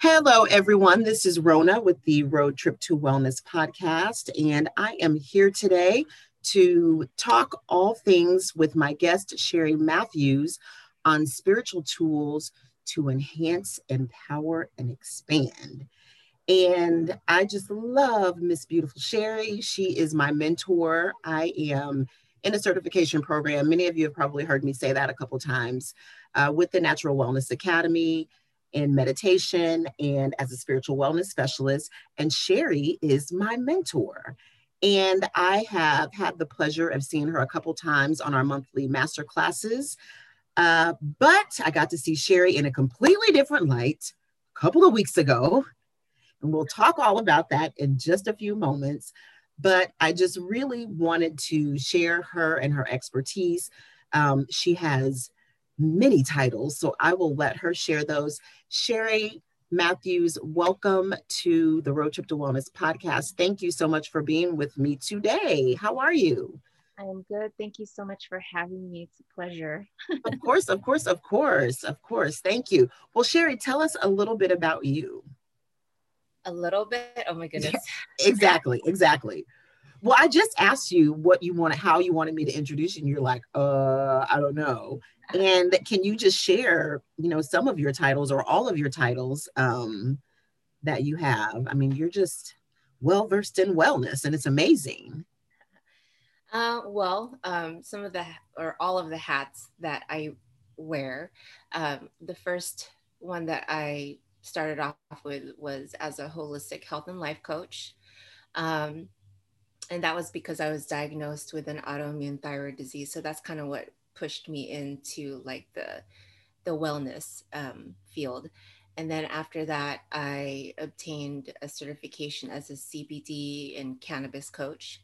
Hello, everyone. This is Rona with the Road Trip to Wellness podcast, and I am here today to talk all things with my guest, Sherry Matthews, on spiritual tools to enhance, empower, and expand. And I just love Miss Beautiful Sherry. She is my mentor. I am in a certification program. Many of you have probably heard me say that a couple times uh, with the Natural Wellness Academy in meditation and as a spiritual wellness specialist. And Sherry is my mentor. And I have had the pleasure of seeing her a couple times on our monthly master classes. Uh, but I got to see Sherry in a completely different light a couple of weeks ago. And we'll talk all about that in just a few moments. But I just really wanted to share her and her expertise. Um, she has many titles, so I will let her share those. Sherry Matthews, welcome to the Road Trip to Wellness podcast. Thank you so much for being with me today. How are you? I am good. Thank you so much for having me. It's a pleasure. of course, of course, of course, of course. Thank you. Well, Sherry, tell us a little bit about you. A little bit? Oh my goodness. exactly, exactly. Well, I just asked you what you wanted, how you wanted me to introduce you, and you're like, uh, I don't know. And can you just share, you know, some of your titles or all of your titles um, that you have? I mean, you're just well versed in wellness, and it's amazing. Uh, well, um, some of the or all of the hats that I wear. Um, the first one that I started off with was as a holistic health and life coach. Um, and that was because I was diagnosed with an autoimmune thyroid disease. So that's kind of what pushed me into like the the wellness um, field. And then after that, I obtained a certification as a CBD and cannabis coach.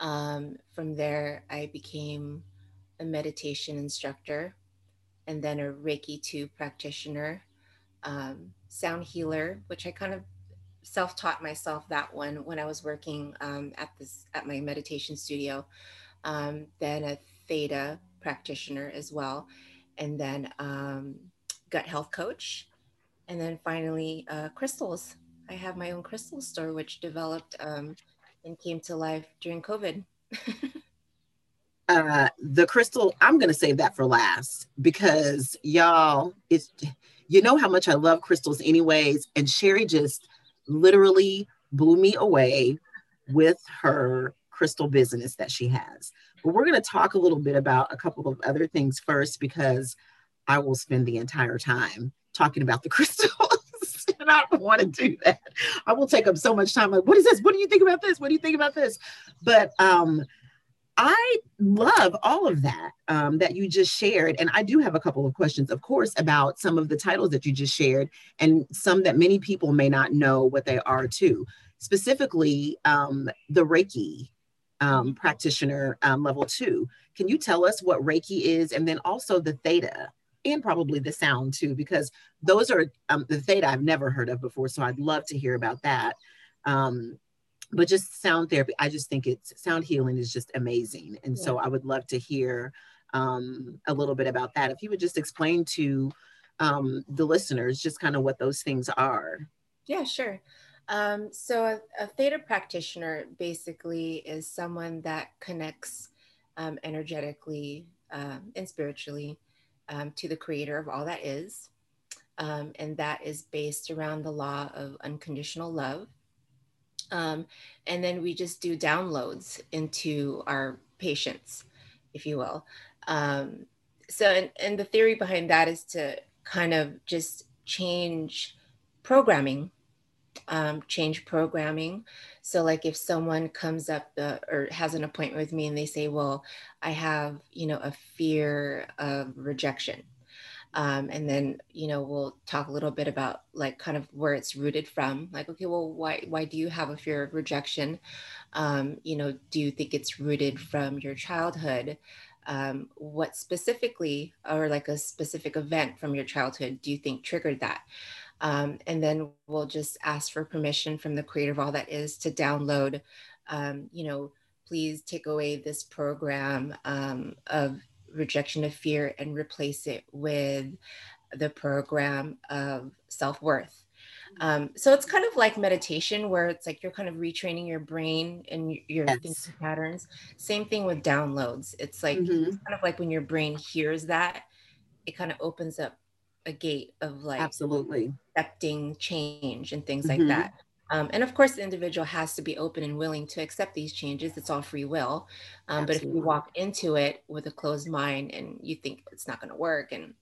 Um, from there, I became a meditation instructor and then a Reiki 2 practitioner, um, sound healer, which I kind of self-taught myself that one when I was working um, at this at my meditation studio. Um, then a theta practitioner as well, and then um, gut health coach, and then finally uh, crystals. I have my own crystal store, which developed um, and came to life during COVID. uh, the crystal, I'm going to save that for last because y'all, it's you know how much I love crystals, anyways. And Sherry just literally blew me away with her crystal business that she has. But we're going to talk a little bit about a couple of other things first because I will spend the entire time talking about the crystals. and I don't want to do that. I will take up so much time. Like, what is this? What do you think about this? What do you think about this? But um, I love all of that um, that you just shared. And I do have a couple of questions, of course, about some of the titles that you just shared and some that many people may not know what they are too. Specifically, um, the Reiki um, practitioner um, level two. Can you tell us what Reiki is and then also the Theta? And probably the sound too, because those are um, the theta I've never heard of before. So I'd love to hear about that. Um, but just sound therapy, I just think it's sound healing is just amazing. And yeah. so I would love to hear um, a little bit about that. If you would just explain to um, the listeners just kind of what those things are. Yeah, sure. Um, so a, a, theta practitioner basically is someone that connects um, energetically um, and spiritually um, to the creator of all that is. Um, and that is based around the law of unconditional love. Um, and then we just do downloads into our patients, if you will. so, and, and the theory behind that is to kind of just change programming um, change programming. So, like if someone comes up uh, or has an appointment with me and they say, "Well, I have you know a fear of rejection," um, and then you know we'll talk a little bit about like kind of where it's rooted from. Like, okay, well, why why do you have a fear of rejection? Um, you know, do you think it's rooted from your childhood? Um, what specifically, or like a specific event from your childhood, do you think triggered that? Um, and then we'll just ask for permission from the creator of all that is to download, um, you know, please take away this program um, of rejection of fear and replace it with the program of self-worth. Um, so it's kind of like meditation where it's like you're kind of retraining your brain and your yes. thinking patterns. Same thing with downloads. It's like mm-hmm. it's kind of like when your brain hears that, it kind of opens up a gate of like absolutely accepting change and things mm-hmm. like that. Um, and of course, the individual has to be open and willing to accept these changes. It's all free will. Um, but if you walk into it with a closed mind and you think it's not going to work, and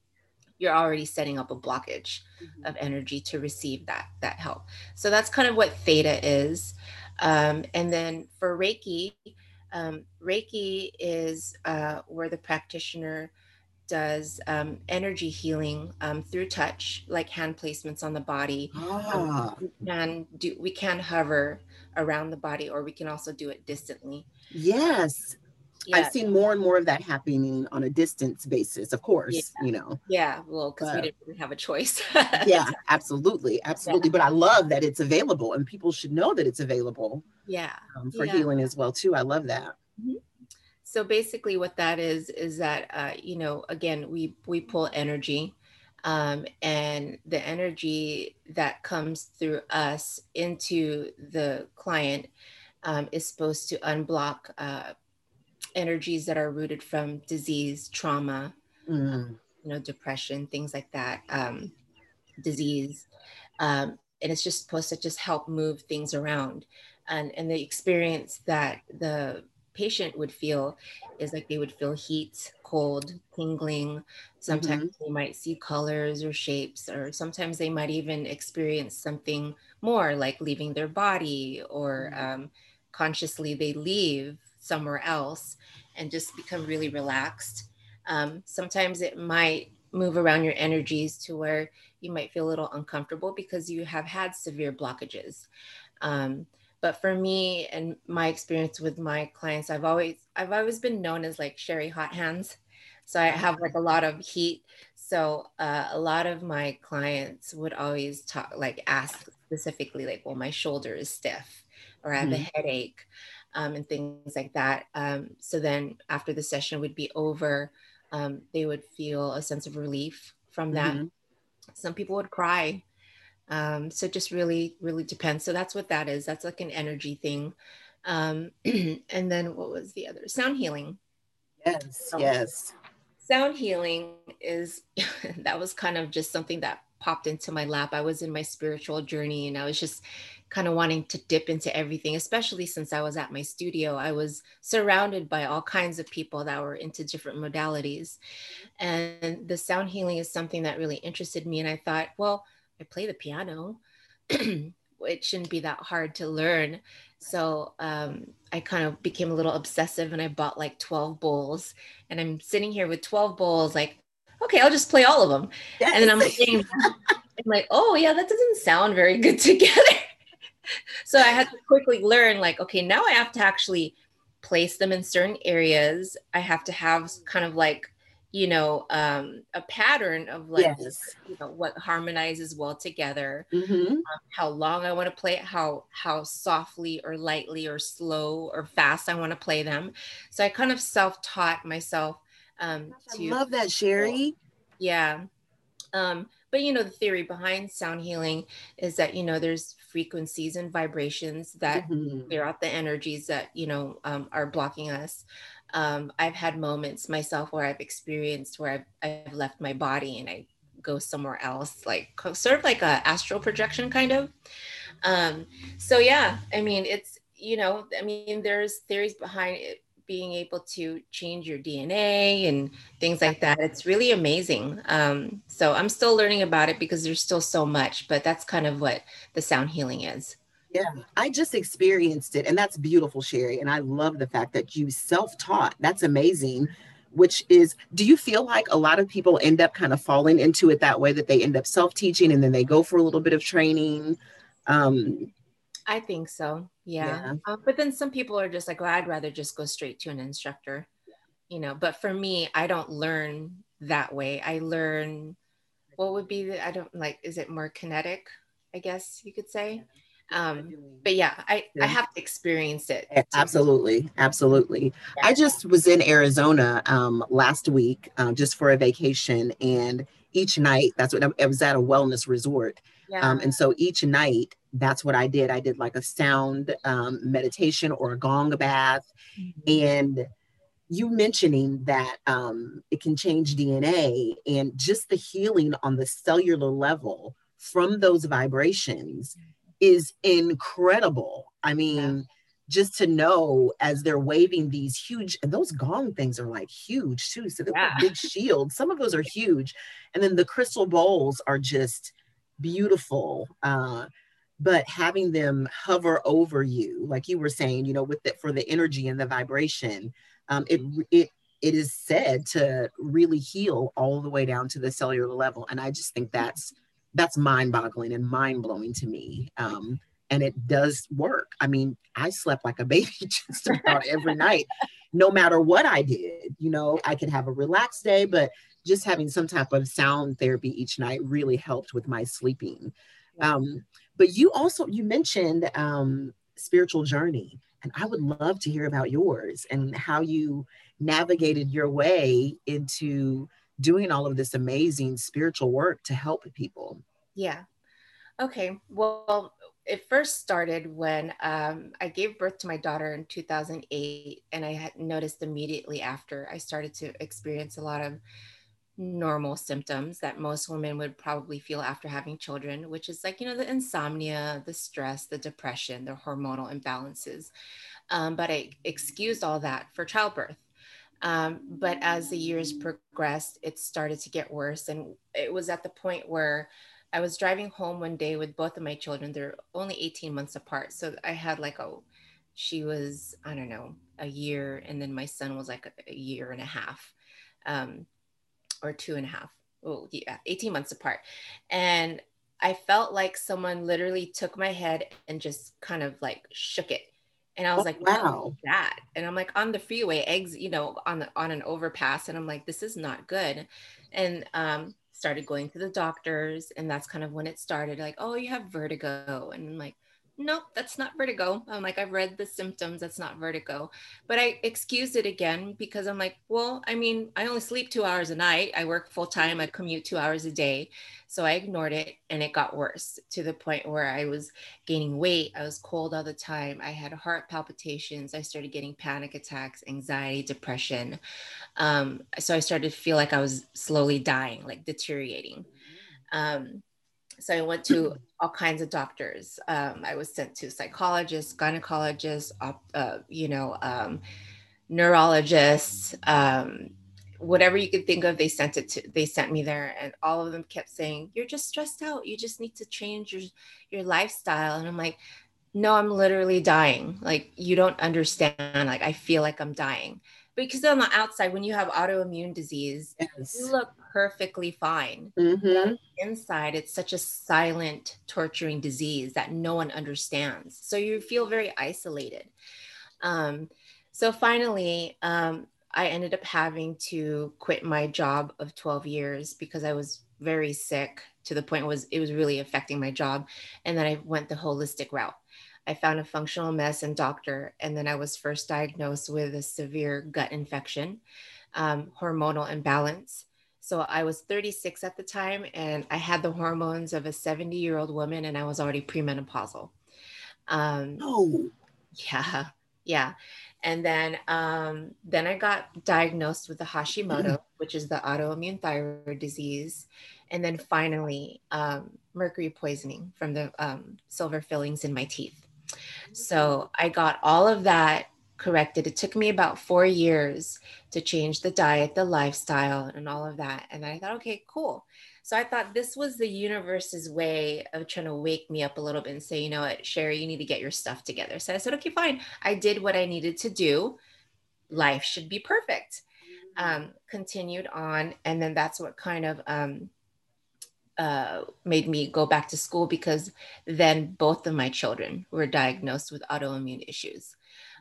you're already setting up a blockage mm-hmm. of energy to receive that that help. So that's kind of what theta is. Um, and then for Reiki, um, Reiki is uh, where the practitioner does um, energy healing um, through touch, like hand placements on the body. Um, ah. Um, we can do we can hover around the body, or we can also do it distantly. Yes, yeah. I've seen more and more of that happening on a distance basis. Of course, yeah. you know. Yeah, well, because we didn't really have a choice. yeah, absolutely, absolutely. Yeah. But I love that it's available, and people should know that it's available. Yeah, um, for healing as well too. I love that. Mm-hmm so basically what that is is that uh, you know again we we pull energy um, and the energy that comes through us into the client um, is supposed to unblock uh, energies that are rooted from disease trauma mm. you know depression things like that um, disease um, and it's just supposed to just help move things around and and the experience that the patient would feel is like they would feel heat, cold, tingling. Sometimes mm-hmm. they might see colors or shapes, or sometimes they might even experience something more like leaving their body or mm-hmm. um, consciously they leave somewhere else and just become really relaxed. Um, sometimes it might move around your energies to where you might feel a little uncomfortable because you have had severe blockages. Um, but for me and my experience with my clients i've always i've always been known as like sherry hot hands so i have like a lot of heat so uh, a lot of my clients would always talk like ask specifically like well my shoulder is stiff or i have mm-hmm. a headache um, and things like that um, so then after the session would be over um, they would feel a sense of relief from that mm-hmm. some people would cry um, so it just really, really depends. So that's what that is. That's like an energy thing. Um, and then what was the other? Sound healing. Yes, so, yes. Sound healing is that was kind of just something that popped into my lap. I was in my spiritual journey and I was just kind of wanting to dip into everything, especially since I was at my studio. I was surrounded by all kinds of people that were into different modalities. And the sound healing is something that really interested me. And I thought, well, I play the piano. it shouldn't be that hard to learn. So um, I kind of became a little obsessive and I bought like 12 bowls. And I'm sitting here with 12 bowls, like, okay, I'll just play all of them. Yes. And then I'm thinking, I'm like, oh, yeah, that doesn't sound very good together. so I had to quickly learn, like, okay, now I have to actually place them in certain areas. I have to have kind of like you know um, a pattern of like yes. you know what harmonizes well together mm-hmm. um, how long i want to play it how how softly or lightly or slow or fast i want to play them so i kind of self-taught myself um to I love that sherry yeah um but you know the theory behind sound healing is that you know there's frequencies and vibrations that mm-hmm. clear out the energies that you know um, are blocking us um, I've had moments myself where I've experienced where I've, I've left my body and I go somewhere else, like sort of like a astral projection kind of. Um, so yeah, I mean, it's, you know, I mean, there's theories behind it being able to change your DNA and things like that. It's really amazing. Um, so I'm still learning about it because there's still so much, but that's kind of what the sound healing is. Yeah, I just experienced it, and that's beautiful, Sherry. And I love the fact that you self taught. That's amazing. Which is, do you feel like a lot of people end up kind of falling into it that way that they end up self teaching and then they go for a little bit of training? Um, I think so. Yeah. yeah. Uh, but then some people are just like, well, I'd rather just go straight to an instructor, you know. But for me, I don't learn that way. I learn what would be the, I don't like, is it more kinetic? I guess you could say um but yeah i i have to experience it absolutely absolutely yeah. i just was in arizona um last week uh, just for a vacation and each night, that's what I was at a wellness resort. Yeah. Um, and so each night, that's what I did. I did like a sound um, meditation or a gong bath. Mm-hmm. And you mentioning that um, it can change DNA and just the healing on the cellular level from those vibrations is incredible. I mean, yeah. just to know as they're waving these huge, and those gong things are like huge too. So they're yeah. big shields. Some of those are huge. And then the crystal bowls are just beautiful. Uh, but having them hover over you, like you were saying, you know, with it for the energy and the vibration, um, it it it is said to really heal all the way down to the cellular level, and I just think that's that's mind-boggling and mind-blowing to me. Um, and it does work. I mean, I slept like a baby just about every night, no matter what I did. You know, I could have a relaxed day, but just having some type of sound therapy each night really helped with my sleeping. Um, but you also you mentioned um, spiritual journey, and I would love to hear about yours and how you navigated your way into doing all of this amazing spiritual work to help people. Yeah. Okay. Well, it first started when um, I gave birth to my daughter in 2008, and I had noticed immediately after I started to experience a lot of normal symptoms that most women would probably feel after having children, which is like, you know, the insomnia, the stress, the depression, the hormonal imbalances. Um, but I excused all that for childbirth. Um, but as the years progressed, it started to get worse. And it was at the point where I was driving home one day with both of my children. They're only 18 months apart. So I had like a, she was, I don't know, a year. And then my son was like a, year and a half. Um, or two and a half. Oh, yeah, 18 months apart. And I felt like someone literally took my head and just kind of like shook it. And I was oh, like, wow, that. And I'm like on the freeway, eggs, you know, on the on an overpass. And I'm like, this is not good. And um started going to the doctors. And that's kind of when it started, like, oh, you have vertigo. And I'm like, nope, that's not vertigo. I'm like, I've read the symptoms, that's not vertigo. But I excused it again because I'm like, well, I mean, I only sleep two hours a night. I work full time, I commute two hours a day. So I ignored it and it got worse to the point where I was gaining weight. I was cold all the time. I had heart palpitations. I started getting panic attacks, anxiety, depression. Um, so I started to feel like I was slowly dying, like deteriorating. Um, so I went to all kinds of doctors. Um, I was sent to psychologists, gynecologists, uh, you know, um, neurologists, um, whatever you could think of. They sent it to. They sent me there, and all of them kept saying, "You're just stressed out. You just need to change your your lifestyle." And I'm like, "No, I'm literally dying. Like you don't understand. Like I feel like I'm dying." because on the outside, when you have autoimmune disease, yes. you look perfectly fine. Mm-hmm. Inside, it's such a silent, torturing disease that no one understands. So you feel very isolated. Um, so finally, um, I ended up having to quit my job of 12 years because I was very sick to the point was it was really affecting my job. And then I went the holistic route. I found a functional medicine doctor, and then I was first diagnosed with a severe gut infection, um, hormonal imbalance. So I was 36 at the time, and I had the hormones of a 70 year old woman, and I was already premenopausal. Um, oh, yeah, yeah. And then, um, then I got diagnosed with the Hashimoto, which is the autoimmune thyroid disease, and then finally um, mercury poisoning from the um, silver fillings in my teeth. So I got all of that corrected. It took me about four years to change the diet, the lifestyle, and all of that. And I thought, okay, cool. So I thought this was the universe's way of trying to wake me up a little bit and say, you know what, Sherry, you need to get your stuff together. So I said, okay, fine. I did what I needed to do. Life should be perfect. Mm-hmm. Um, continued on. And then that's what kind of um, uh, made me go back to school because then both of my children were diagnosed with autoimmune issues.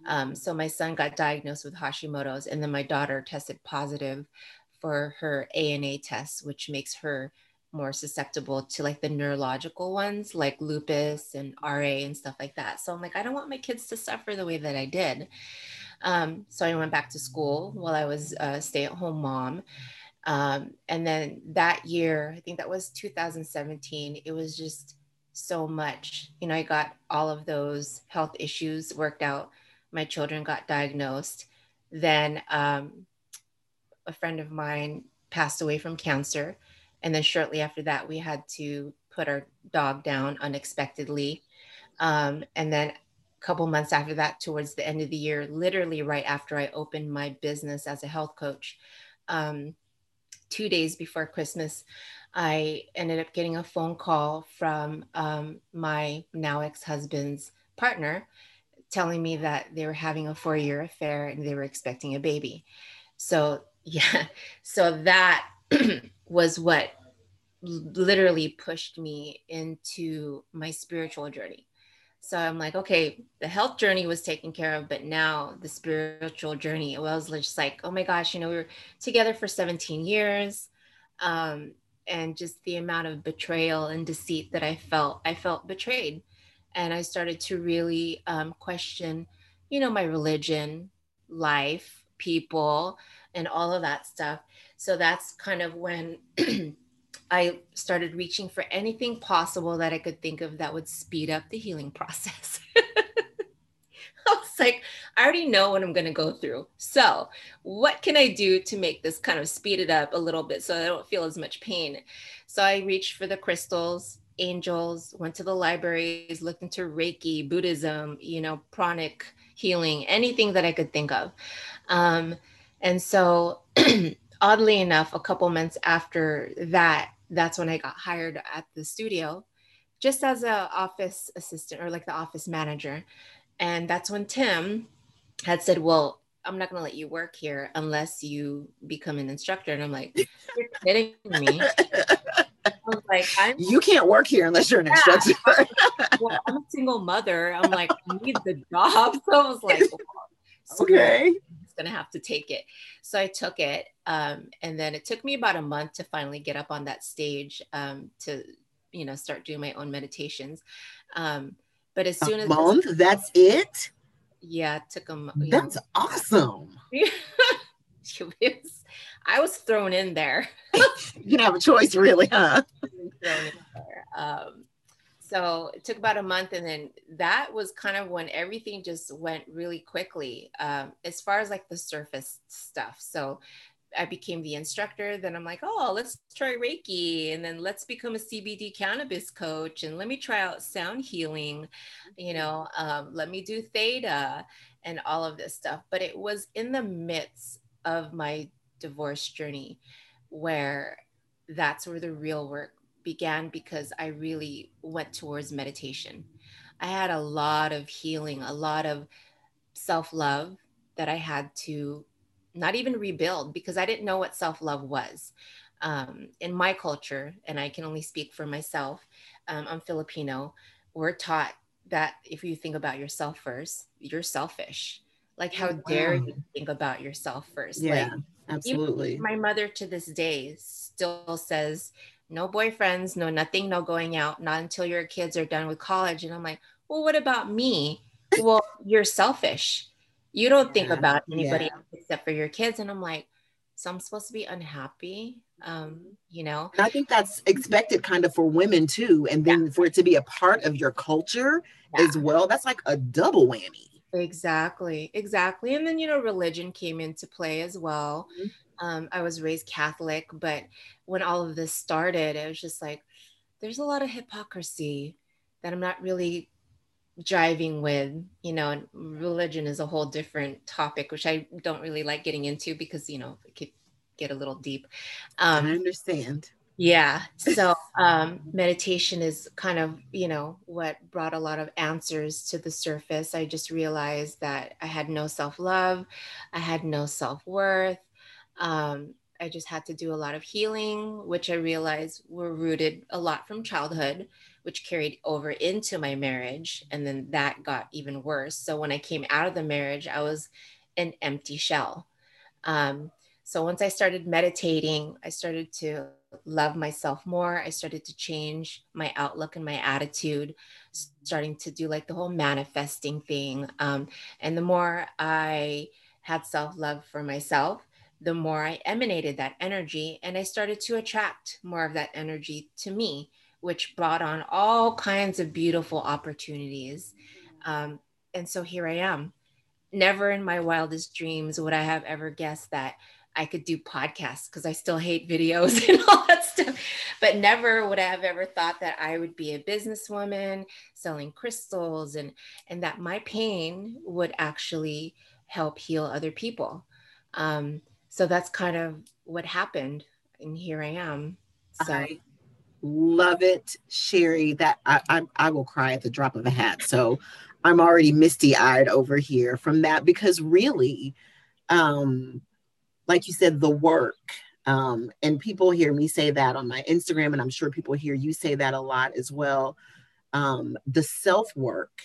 Um, so my son got diagnosed with Hashimoto's, and then my daughter tested positive for her ANA test, which makes her more susceptible to like the neurological ones like lupus and RA and stuff like that. So I'm like, I don't want my kids to suffer the way that I did. Um, so I went back to school while I was a stay at home mom. Um, and then that year, I think that was 2017, it was just so much. You know, I got all of those health issues worked out. My children got diagnosed. Then um, a friend of mine passed away from cancer. And then shortly after that, we had to put our dog down unexpectedly. Um, and then a couple months after that, towards the end of the year, literally right after I opened my business as a health coach, um, two days before Christmas, I ended up getting a phone call from um, my now ex husband's partner telling me that they were having a four year affair and they were expecting a baby. So, yeah, so that was what literally pushed me into my spiritual journey. So I'm like, okay, the health journey was taken care of, but now the spiritual journey, well, I was just like, oh my gosh, you know, we were together for 17 years. Um, and just the amount of betrayal and deceit that I felt, I felt betrayed. And I started to really um, question, you know, my religion, life, people, and all of that stuff. So that's kind of when I started reaching for anything possible that I could think of that would speed up the healing process. I was like, I already know what I'm going to go through. So, what can I do to make this kind of speed it up a little bit so I don't feel as much pain? So, I reached for the crystals, angels, went to the libraries, looked into Reiki, Buddhism, you know, pranic healing, anything that I could think of. Um, and so, oddly enough, a couple months after that, that's when I got hired at the studio just as a office assistant or like the office manager. And that's when Tim had said, Well, I'm not going to let you work here unless you become an instructor. And I'm like, You're kidding me. I was like, I'm, you can't work here unless you're an yeah. instructor. well, I'm a single mother. I'm like, I need the job. So I was like, well, okay It's going to have to take it. So I took it. Um, and then it took me about a month to finally get up on that stage um, to, you know, start doing my own meditations. Um, but as soon a as month, this, that's it. Yeah, it took them. That's know. awesome. was, I was thrown in there. you didn't have a choice, really, huh? Um, so it took about a month and then that was kind of when everything just went really quickly um, as far as like the surface stuff so i became the instructor then i'm like oh let's try reiki and then let's become a cbd cannabis coach and let me try out sound healing you know um, let me do theta and all of this stuff but it was in the midst of my divorce journey where that's where the real work began because I really went towards meditation. I had a lot of healing, a lot of self love that I had to not even rebuild because I didn't know what self love was. Um, in my culture, and I can only speak for myself, um, I'm Filipino, we're taught that if you think about yourself first, you're selfish. Like, how wow. dare you think about yourself first? Yeah, like, absolutely. My mother to this day still says, no boyfriends, no nothing, no going out, not until your kids are done with college. And I'm like, well, what about me? well, you're selfish. You don't think about anybody yeah. else except for your kids. And I'm like, so I'm supposed to be unhappy. Um, you know, and I think that's expected kind of for women too. And then yeah. for it to be a part of your culture yeah. as well, that's like a double whammy. Exactly, exactly. And then, you know, religion came into play as well. Mm-hmm. Um, I was raised Catholic, but when all of this started, it was just like, there's a lot of hypocrisy that I'm not really driving with, you know, and religion is a whole different topic, which I don't really like getting into because, you know, it could get a little deep. Um, I understand. Yeah. So um, meditation is kind of, you know, what brought a lot of answers to the surface. I just realized that I had no self love, I had no self worth, um, I just had to do a lot of healing, which I realized were rooted a lot from childhood, which carried over into my marriage. And then that got even worse. So when I came out of the marriage, I was an empty shell. Um, so once I started meditating, I started to love myself more. I started to change my outlook and my attitude, starting to do like the whole manifesting thing. Um, and the more I had self love for myself, the more I emanated that energy and I started to attract more of that energy to me, which brought on all kinds of beautiful opportunities. Um, and so here I am. Never in my wildest dreams would I have ever guessed that I could do podcasts because I still hate videos and all that stuff. But never would I have ever thought that I would be a businesswoman selling crystals and and that my pain would actually help heal other people. Um, so that's kind of what happened, and here I am. So. I love it, Sherry. That I, I I will cry at the drop of a hat. So I'm already misty eyed over here from that because really, um, like you said, the work. Um, and people hear me say that on my Instagram, and I'm sure people hear you say that a lot as well. Um, the self work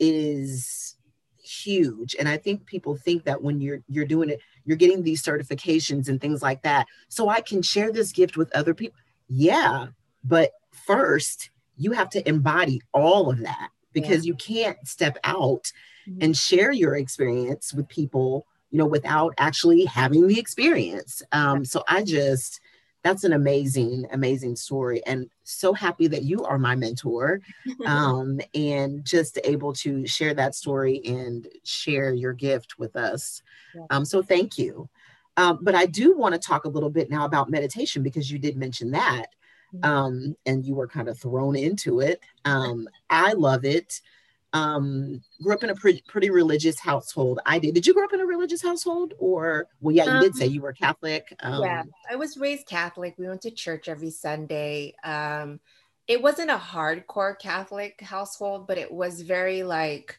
is huge, and I think people think that when you're you're doing it, you're getting these certifications and things like that, so I can share this gift with other people. Yeah, but first you have to embody all of that because yeah. you can't step out mm-hmm. and share your experience with people you know, without actually having the experience. Um, so I just, that's an amazing, amazing story. And so happy that you are my mentor um, and just able to share that story and share your gift with us. Um, so thank you. Um, but I do want to talk a little bit now about meditation because you did mention that mm-hmm. um, and you were kind of thrown into it. Um, I love it um, grew up in a pretty, pretty religious household. I did. Did you grow up in a religious household, or well, yeah, you um, did say um, you were Catholic. Um, yeah, I was raised Catholic. We went to church every Sunday. Um, it wasn't a hardcore Catholic household, but it was very like,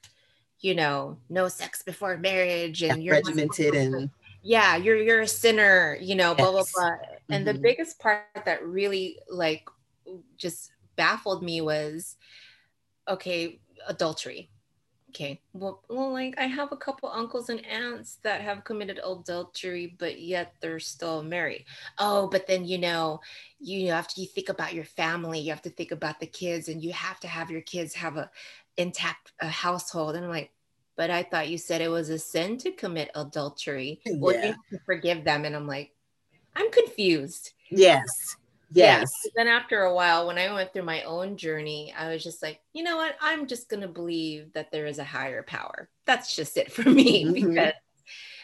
you know, no sex before marriage, and you're regimented and yeah, you're you're a sinner, you know, blah yes. blah blah. And mm-hmm. the biggest part that really like just baffled me was, okay, adultery. Okay, well, well, like I have a couple uncles and aunts that have committed adultery, but yet they're still married. Oh, but then you know, you have to you think about your family, you have to think about the kids, and you have to have your kids have a intact a household. And I'm like, but I thought you said it was a sin to commit adultery, yeah. or you to forgive them. And I'm like, I'm confused. Yes. Yes. Yeah. Then after a while, when I went through my own journey, I was just like, you know what? I'm just going to believe that there is a higher power. That's just it for me mm-hmm. because,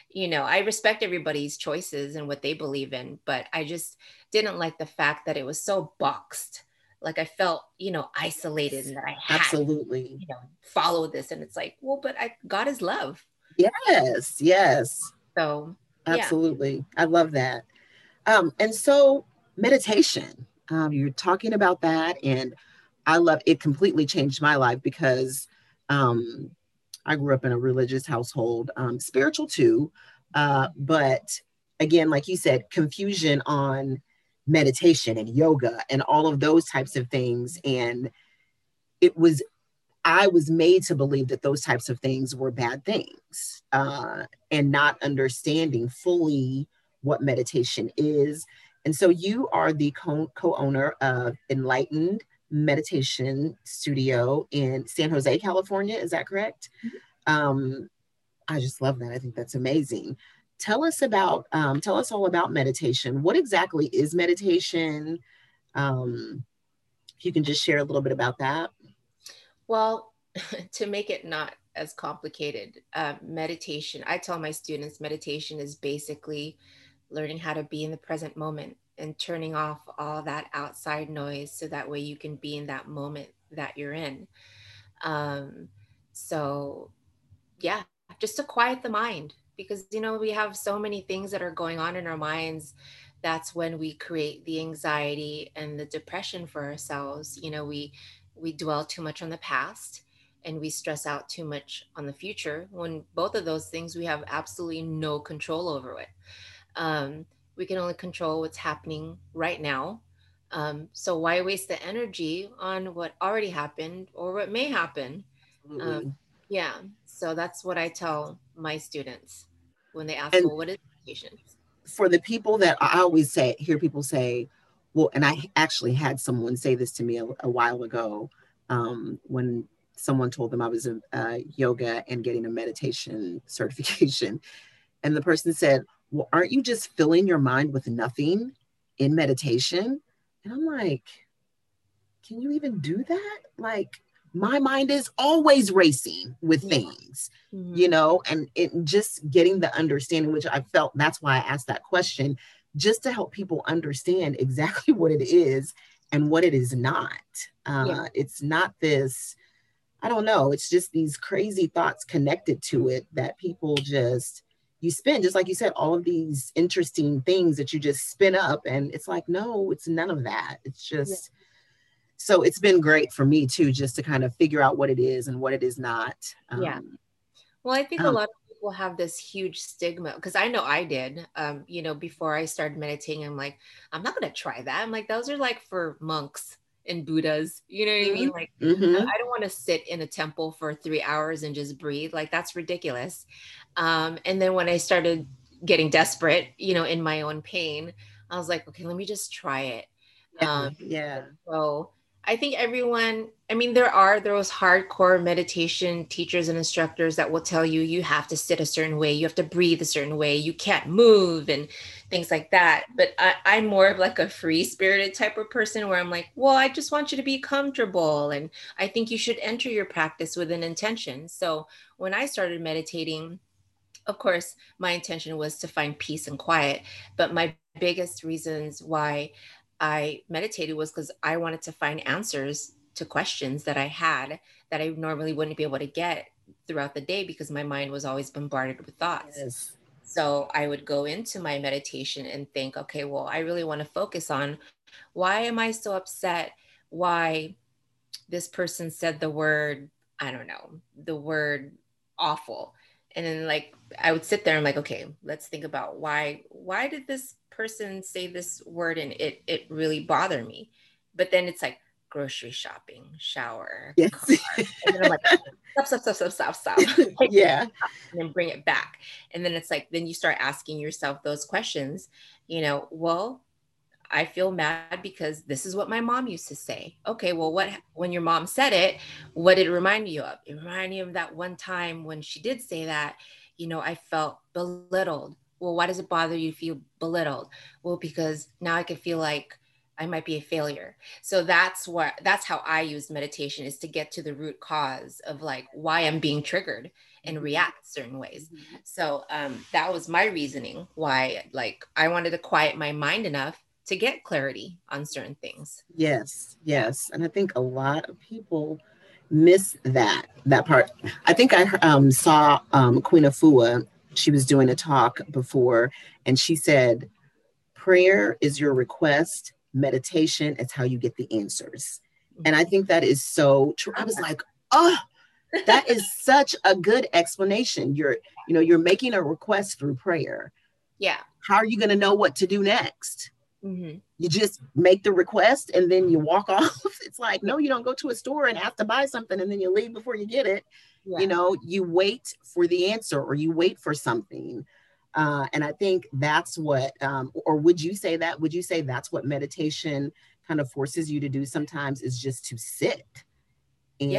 you know, I respect everybody's choices and what they believe in, but I just didn't like the fact that it was so boxed. Like I felt, you know, isolated and that I had absolutely, you know, follow this. And it's like, well, but I, God is love. Yes. Yes. So absolutely. Yeah. I love that. Um, and so meditation. Um, you're talking about that, and I love it. Completely changed my life because um, I grew up in a religious household, um, spiritual too, uh, but again, like you said, confusion on meditation and yoga and all of those types of things, and it was I was made to believe that those types of things were bad things uh, and not understanding fully what meditation is and so you are the co owner of Enlightened Meditation Studio in San Jose, California. Is that correct? Mm-hmm. Um, I just love that. I think that's amazing. Tell us about, um, tell us all about meditation. What exactly is meditation? Um, if you can just share a little bit about that. Well, to make it not as complicated, uh, meditation, I tell my students meditation is basically learning how to be in the present moment and turning off all that outside noise so that way you can be in that moment that you're in. Um, so, yeah, just to quiet the mind because, you know, we have so many things that are going on in our minds. That's when we create the anxiety and the depression for ourselves. You know, we we dwell too much on the past and we stress out too much on the future when both of those things we have absolutely no control over it um, we can only control what's happening right now. Um, so why waste the energy on what already happened or what may happen? Um, yeah. So that's what I tell my students when they ask, and well, what is meditation? For the people that I always say, hear people say, well, and I actually had someone say this to me a, a while ago um, when someone told them I was in uh, yoga and getting a meditation certification. And the person said, well, aren't you just filling your mind with nothing in meditation? And I'm like, can you even do that? Like, my mind is always racing with things, mm-hmm. you know, and it just getting the understanding, which I felt that's why I asked that question, just to help people understand exactly what it is and what it is not. Uh, yeah. It's not this, I don't know, it's just these crazy thoughts connected to it that people just, you spin, just like you said, all of these interesting things that you just spin up. And it's like, no, it's none of that. It's just, yeah so it's been great for me too just to kind of figure out what it is and what it is not um, yeah well i think um, a lot of people have this huge stigma because i know i did um, you know before i started meditating i'm like i'm not going to try that i'm like those are like for monks and buddhas you know what i mean mm-hmm. like mm-hmm. i don't want to sit in a temple for three hours and just breathe like that's ridiculous um, and then when i started getting desperate you know in my own pain i was like okay let me just try it um, yeah so I think everyone, I mean, there are those hardcore meditation teachers and instructors that will tell you you have to sit a certain way, you have to breathe a certain way, you can't move, and things like that. But I, I'm more of like a free spirited type of person where I'm like, well, I just want you to be comfortable. And I think you should enter your practice with an intention. So when I started meditating, of course, my intention was to find peace and quiet. But my biggest reasons why I meditated was because I wanted to find answers to questions that I had that I normally wouldn't be able to get throughout the day because my mind was always bombarded with thoughts. Yes. So I would go into my meditation and think, okay, well, I really want to focus on why am I so upset? Why this person said the word, I don't know, the word awful. And then like I would sit there and like, okay, let's think about why why did this person say this word and it it really bothered me. But then it's like grocery shopping, shower, yes. and then I'm like, stop, stop, stop, stop, stop, stop. yeah. And then bring it back. And then it's like, then you start asking yourself those questions, you know, well, I feel mad because this is what my mom used to say. Okay, well, what when your mom said it, what did it remind you of? It reminded me of that one time when she did say that, you know, I felt belittled well, why does it bother you to feel belittled? Well, because now I can feel like I might be a failure. So that's what that's how I use meditation is to get to the root cause of like why I'm being triggered and mm-hmm. react certain ways. Mm-hmm. So um, that was my reasoning why like I wanted to quiet my mind enough to get clarity on certain things. Yes, yes, and I think a lot of people miss that that part. I think I um, saw um, Queen Afua she was doing a talk before and she said prayer is your request meditation is how you get the answers. And i think that is so true. I was like oh that is such a good explanation. You're you know you're making a request through prayer. Yeah. How are you going to know what to do next? Mm-hmm. you just make the request and then you walk off. It's like no you don't go to a store and have to buy something and then you leave before you get it. Yeah. you know you wait for the answer or you wait for something uh, and i think that's what um, or would you say that would you say that's what meditation kind of forces you to do sometimes is just to sit and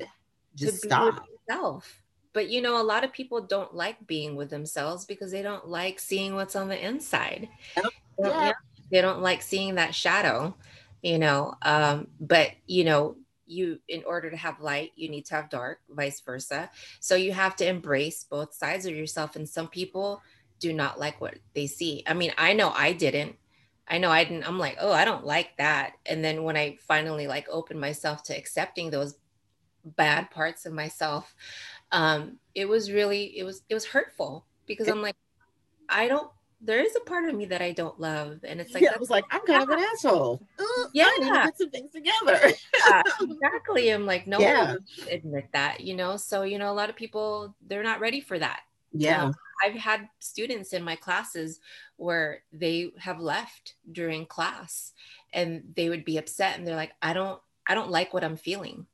yeah. just stop? yourself. But you know a lot of people don't like being with themselves because they don't like seeing what's on the inside. Oh, yeah. they don't like seeing that shadow you know um, but you know you in order to have light you need to have dark vice versa. So you have to embrace both sides of yourself. And some people do not like what they see i mean i know i didn't i know i didn't i'm like oh i don't like that and then when i finally like opened myself to accepting those bad parts of myself um it was really it was it was hurtful because i'm like i don't there is a part of me that I don't love. And it's like, yeah, I was like, I'm kind of an asshole. yeah. I need to get some things together. yeah, exactly. I'm like, no yeah. admit that, you know? So, you know, a lot of people, they're not ready for that. Yeah. Um, I've had students in my classes where they have left during class and they would be upset and they're like, I don't, I don't like what I'm feeling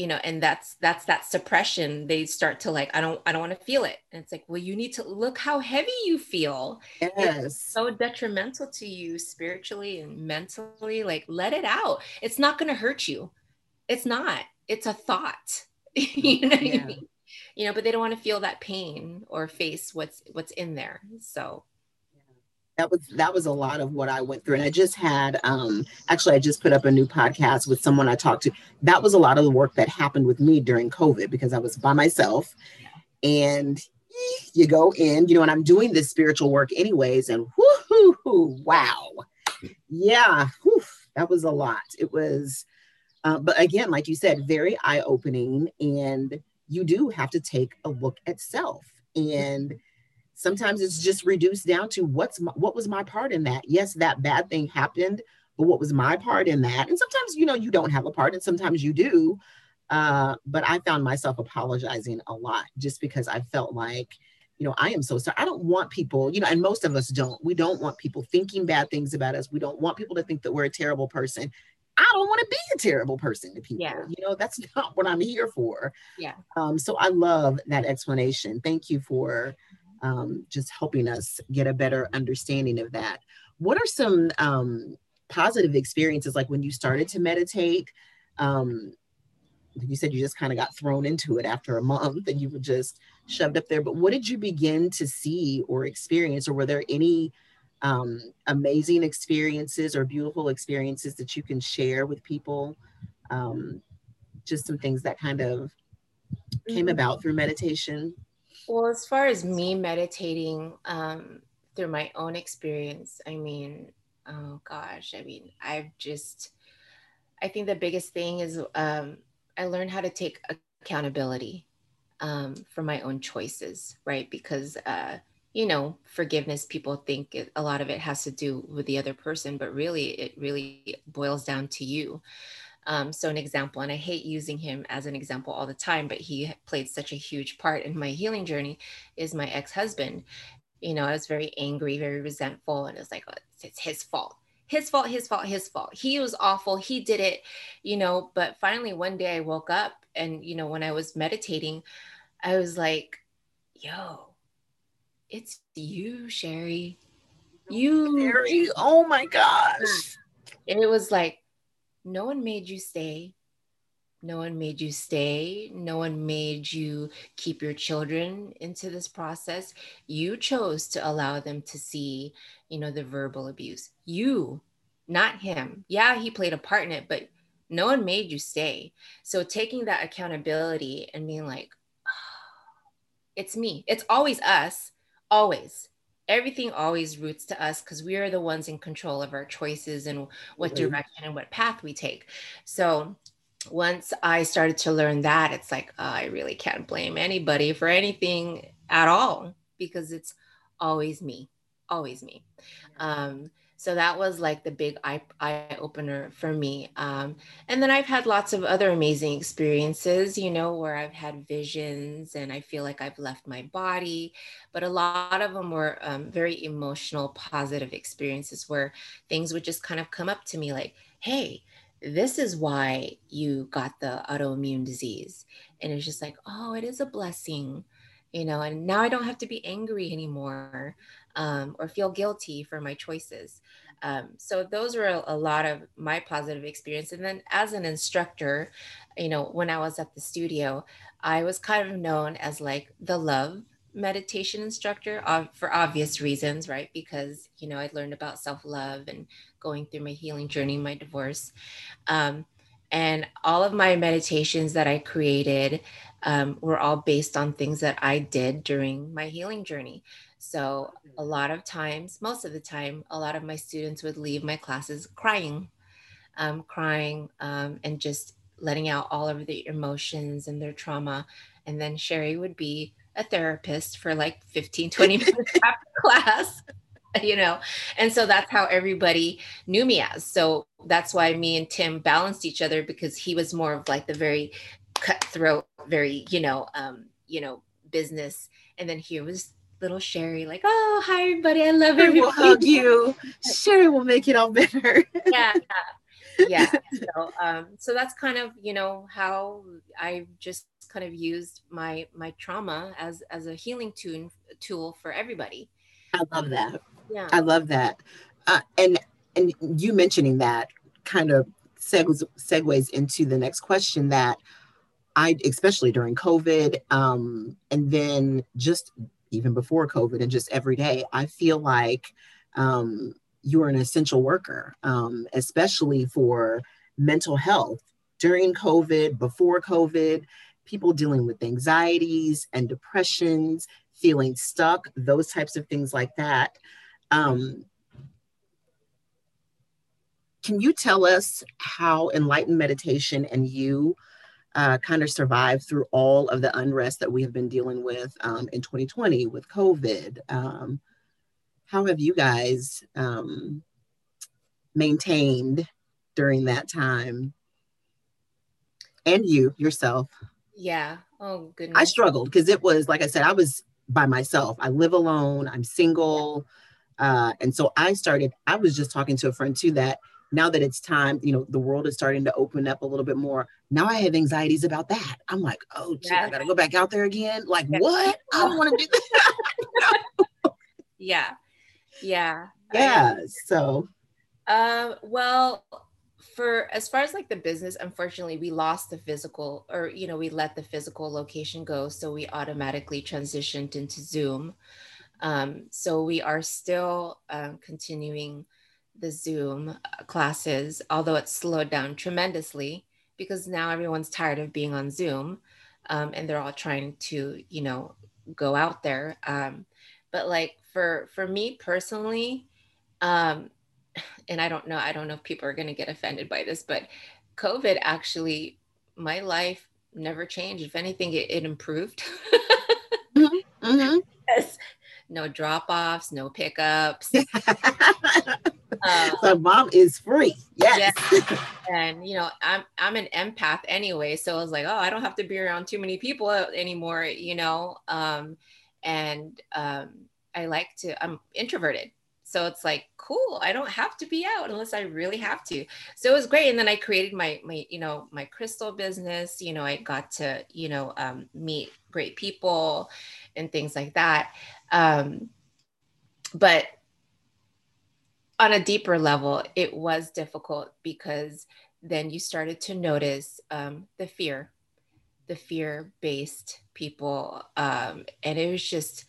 you know and that's that's that suppression. They start to like i don't i don't want to feel it. And it's like well you need to look how heavy you feel. Yes. it's so detrimental to you spiritually and mentally. Like let it out. It's not going to hurt you. It's not. It's a thought. You know yeah. You know but they don't want to feel that pain or face what's what's in there so that was that was a lot of what I went through. And I just had um actually I just put up a new podcast with someone I talked to. That was a lot of the work that happened with me during COVID because I was by myself and you go in, you know, and I'm doing this spiritual work anyways, and whoo, wow. Yeah, whew, that was a lot. It was uh, but again, like you said, very eye-opening, and you do have to take a look at self. And sometimes it's just reduced down to what's my, what was my part in that? Yes that bad thing happened but what was my part in that? And sometimes you know you don't have a part and sometimes you do uh, but i found myself apologizing a lot just because i felt like you know i am so sorry. I don't want people you know and most of us don't. We don't want people thinking bad things about us. We don't want people to think that we're a terrible person I don't want to be a terrible person to people. Yeah. You know, that's not what I'm here for. Yeah. Um, so I love that explanation. Thank you for um, just helping us get a better understanding of that. What are some um, positive experiences like when you started to meditate? Um, you said you just kind of got thrown into it after a month and you were just shoved up there. But what did you begin to see or experience, or were there any um, amazing experiences or beautiful experiences that you can share with people? Um, just some things that kind of came mm-hmm. about through meditation. Well, as far as me meditating um, through my own experience, I mean, oh gosh, I mean, I've just, I think the biggest thing is um, I learned how to take accountability um, for my own choices, right? Because, uh, you know, forgiveness, people think it, a lot of it has to do with the other person, but really, it really boils down to you. Um, so, an example, and I hate using him as an example all the time, but he played such a huge part in my healing journey, is my ex husband. You know, I was very angry, very resentful, and it's like, oh, it's his fault. His fault, his fault, his fault. He was awful. He did it, you know. But finally, one day I woke up, and, you know, when I was meditating, I was like, yo, it's you, Sherry. You. Sherry, oh my gosh. And it was like, no one made you stay. No one made you stay. No one made you keep your children into this process. You chose to allow them to see, you know, the verbal abuse. You, not him. Yeah, he played a part in it, but no one made you stay. So taking that accountability and being like, oh, it's me. It's always us, always everything always roots to us because we are the ones in control of our choices and what direction and what path we take. So once I started to learn that, it's like, oh, I really can't blame anybody for anything at all because it's always me, always me. Um, so that was like the big eye, eye opener for me um, and then i've had lots of other amazing experiences you know where i've had visions and i feel like i've left my body but a lot of them were um, very emotional positive experiences where things would just kind of come up to me like hey this is why you got the autoimmune disease. And it's just like oh it is a blessing you know and now i don't have to be angry anymore um, or feel guilty for my choices. Um, so those were a, a, lot of my positive experience. And then as an instructor, you know, when I was at the studio, I was kind of known as like the love meditation instructor for obvious reasons, right? Because, you know, I learned about self-love and going through my healing journey, my divorce. Um, and all of my meditations that I created um, were all based on things that I did during my healing journey. So, a lot of times, most of the time, a lot of my students would leave my classes crying, um, crying, um, and just letting out all of the emotions and their trauma. And then Sherry would be a therapist for like 15, 20 minutes after class, you know. And so that's how everybody knew me as. So that's why me and Tim balanced each other because he was more of like the very cutthroat, very, you know, um, you know, business. And then here was little Sherry, like, oh, hi, everybody. I love everybody. We'll hug you. Sherry will make it all better. yeah. Yeah. So, um, so that's kind of, you know, how I just kind of used my, my trauma as, as a healing tune, tool for everybody. I love that. Yeah. I love that. Uh, and, and you mentioning that kind of segues, segues into the next question that I, especially during COVID, um, and then just even before COVID and just every day, I feel like um, you're an essential worker, um, especially for mental health during COVID, before COVID, people dealing with anxieties and depressions, feeling stuck, those types of things like that. Um, can you tell us how enlightened meditation and you uh, kind of survived through all of the unrest that we have been dealing with um, in 2020 with COVID? Um, how have you guys um, maintained during that time? And you yourself? Yeah. Oh, goodness. I struggled because it was, like I said, I was by myself. I live alone, I'm single. Uh, and so I started, I was just talking to a friend too that now that it's time, you know, the world is starting to open up a little bit more. Now I have anxieties about that. I'm like, oh, gee, yeah. I gotta go back out there again. Like, yeah. what? I don't want to do that. yeah. Yeah. Yeah. So, uh, well, for as far as like the business, unfortunately, we lost the physical, or you know, we let the physical location go, so we automatically transitioned into Zoom. Um, so we are still um, continuing the Zoom uh, classes, although it's slowed down tremendously because now everyone's tired of being on Zoom, um, and they're all trying to, you know, go out there. Um, but like for for me personally, um, and I don't know, I don't know if people are going to get offended by this, but COVID actually, my life never changed. If anything, it, it improved. mm-hmm. Mm-hmm. Yes. No drop offs, no pickups. uh, so mom is free. Yes. Yeah. And you know, I'm I'm an empath anyway, so I was like, oh, I don't have to be around too many people anymore, you know. Um, and um, I like to. I'm introverted, so it's like, cool, I don't have to be out unless I really have to. So it was great. And then I created my, my, you know, my crystal business, you know, I got to, you know, um, meet great people and things like that. Um, but on a deeper level, it was difficult because then you started to notice um, the fear, the fear based people. Um, and it was just,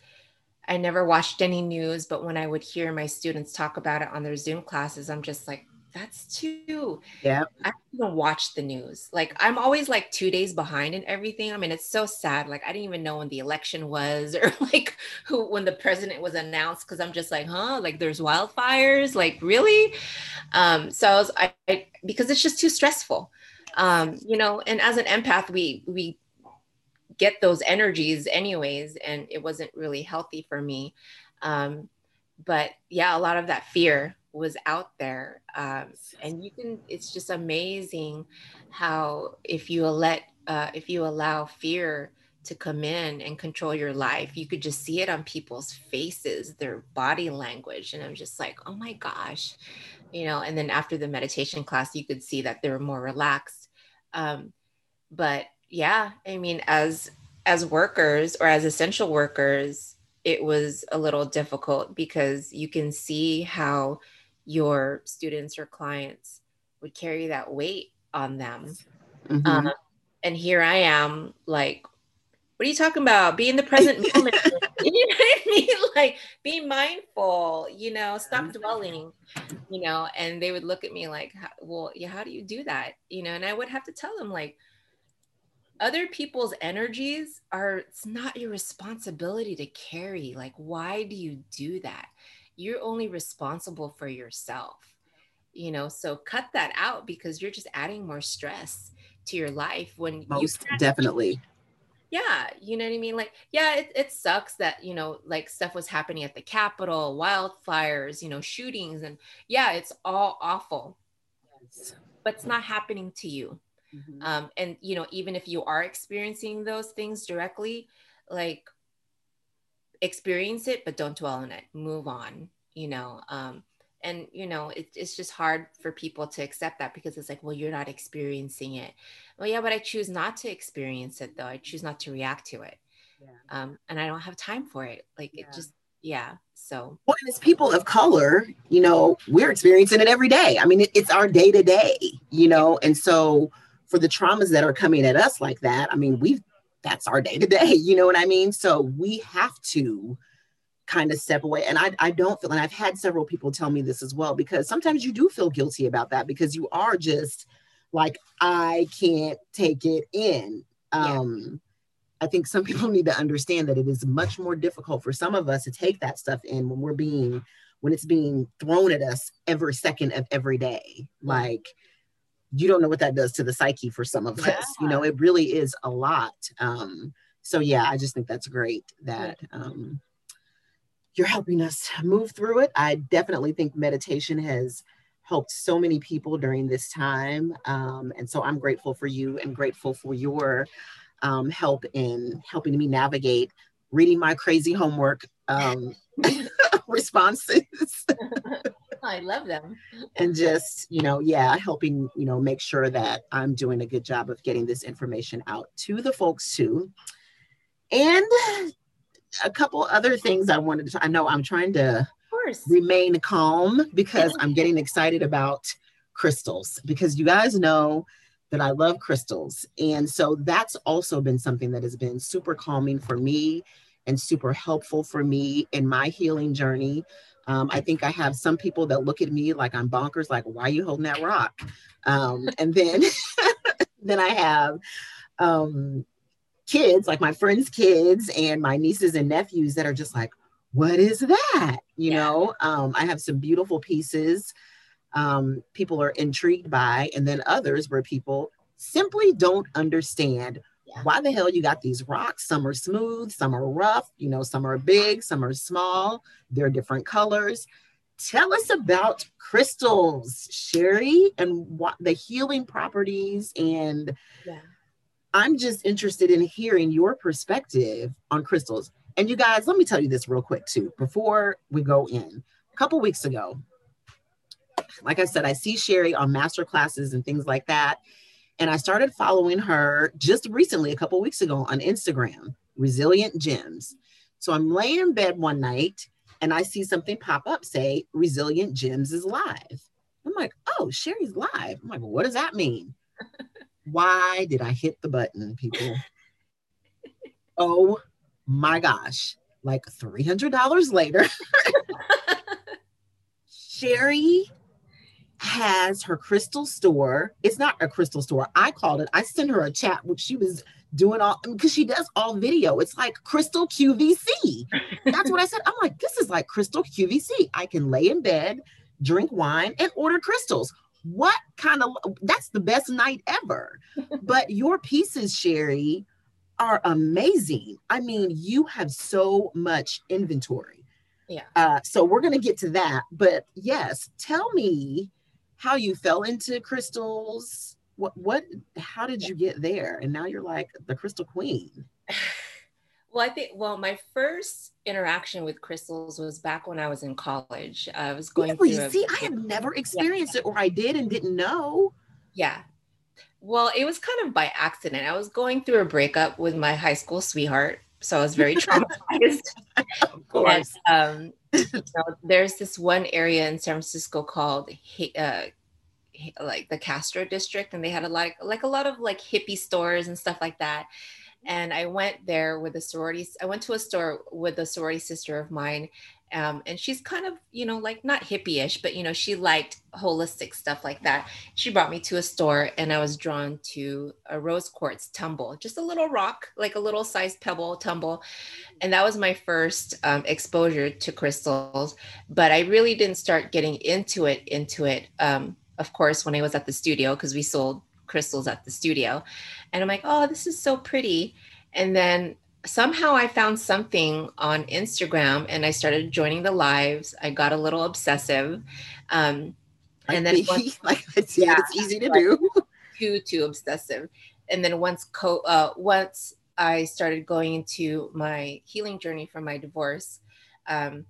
I never watched any news, but when I would hear my students talk about it on their Zoom classes, I'm just like, that's too. Yeah. I don't even watch the news. Like I'm always like two days behind in everything. I mean, it's so sad. Like I didn't even know when the election was or like who when the president was announced because I'm just like, huh, like there's wildfires. Like really? Um, so I was I, I because it's just too stressful. Um, you know, and as an empath, we we get those energies anyways and it wasn't really healthy for me um, but yeah a lot of that fear was out there um, and you can it's just amazing how if you let uh, if you allow fear to come in and control your life you could just see it on people's faces their body language and i'm just like oh my gosh you know and then after the meditation class you could see that they were more relaxed um, but yeah i mean as as workers or as essential workers it was a little difficult because you can see how your students or clients would carry that weight on them. Mm-hmm. um, and here i am like what are you talking about? Be in the present moment. You know what i mean? Like be mindful you know stop dwelling you know? And they would look at me like well yeah how do you do that? You know and i would have to tell them like other people's energies are it's not your responsibility to carry. Like why do you do that you're only responsible for yourself you know? So cut that out because you're just adding more stress to your life when most you definitely. Yeah you know what i mean? Like yeah it, it sucks that you know like stuff was happening at the capitol wildfires you know shootings and yeah it's all awful. Yes. but it's not happening to you. Mm-hmm. Um, and you know, even if you are experiencing those things directly, like experience it, but don't dwell on it. Move on. You know, um, and you know, it, it's just hard for people to accept that because it's like, well, you're not experiencing it. Well, yeah, but I choose not to experience it though. I choose not to react to it. Yeah. Um, and I don't have time for it. Like yeah. it just yeah so well, as people of color you know we're experiencing it every day i mean it, it's our day to day you know and so for the traumas that are coming at us like that, I mean, we that's our day to day, you know what I mean? So we have to kind of step away. And I, I don't feel, and I've had several people tell me this as well, because sometimes you do feel guilty about that because you are just like, I can't take it in. Um, I think some people need to understand that it is much more difficult for some of us to take that stuff in when we're being, when it's being thrown at us every second of every day. Like, you don't know what that does to the psyche for some of yeah. us. You know, it really is a lot. Um, so yeah, I just think that's great that um, you're helping us move through it. I definitely think meditation has helped so many people during this time. Um, and so I'm grateful for you and grateful for your um, help in helping me navigate reading my crazy homework um, responses. I love them. and just, you know, yeah, helping, you know, make sure that I'm doing a good job of getting this information out to the folks too. And a couple other things I wanted to, I know I'm trying to of course, remain calm because I'm getting excited about crystals because you guys know that I love crystals. And so that's also been something that has been super calming for me and super helpful for me in my healing journey. Um, I think I have some people that look at me like I'm bonkers, like, why are you holding that rock? Um, and then, then I have um, kids, like my friends' kids and my nieces and nephews that are just like, what is that? You yeah. know, um, I have some beautiful pieces um, people are intrigued by, and then others where people simply don't understand. Why the hell you got these rocks. Some are smooth, some are rough, you know, some are big, some are small, they're different colors. Tell us about crystals, Sherry, and what the healing properties and yeah. I'm just interested in hearing your perspective on crystals. And you guys, let me tell you this real quick too, before we go in. A couple weeks ago, like I said, I see Sherry on master classes and things like that. And I started following her just recently, a couple weeks ago on Instagram, Resilient Gems. So I'm laying in bed one night and I see something pop up say, Resilient Gems is live. I'm like, oh, Sherry's live. I'm like, well, what does that mean? Why did I hit the button, people? oh my gosh. Like $300 later, Sherry has her crystal store. It's not a crystal store. I called it. I sent her a chat, which she was doing all because she does all video. It's like crystal QVC. That's what I said. I'm like, this is like crystal QVC. I can lay in bed, drink wine, and order crystals what kind of that's the best night ever but your pieces sherry are amazing i mean you have so much inventory yeah uh, so we're going to get to that but yes tell me how you fell into crystals what what how did you get there and now you're like the crystal queen Well, I think, well, my first interaction with crystals was back when I was in college. I was going really? through. A, See, I have never experienced yeah. it, or I did and didn't know. Yeah. Well, it was kind of by accident. I was going through a breakup with my high school sweetheart. So I was very traumatized. of course. And, um, know, there's this one area in San Francisco called uh, like the Castro district, and they had a like like a lot of like hippie stores and stuff like that and I went there with a sorority. I went to a store with a sorority sister of mine, um, and she's kind of, you know, like not hippie-ish, but you know, she liked holistic stuff like that. She brought me to a store, and I was drawn to a rose quartz tumble, just a little rock, like a little sized pebble tumble, and that was my first um, exposure to crystals. But I really didn't start getting into it, into it. Um, of course, when I was at the studio, because we sold crystals at the studio. And I'm like, oh, this is so pretty. And then somehow I found something on Instagram and I started joining the lives. I got a little obsessive. Um, and then once, like it's, yeah, it's easy to do. Too too obsessive. And then once co uh, once I started going into my healing journey from my divorce, um,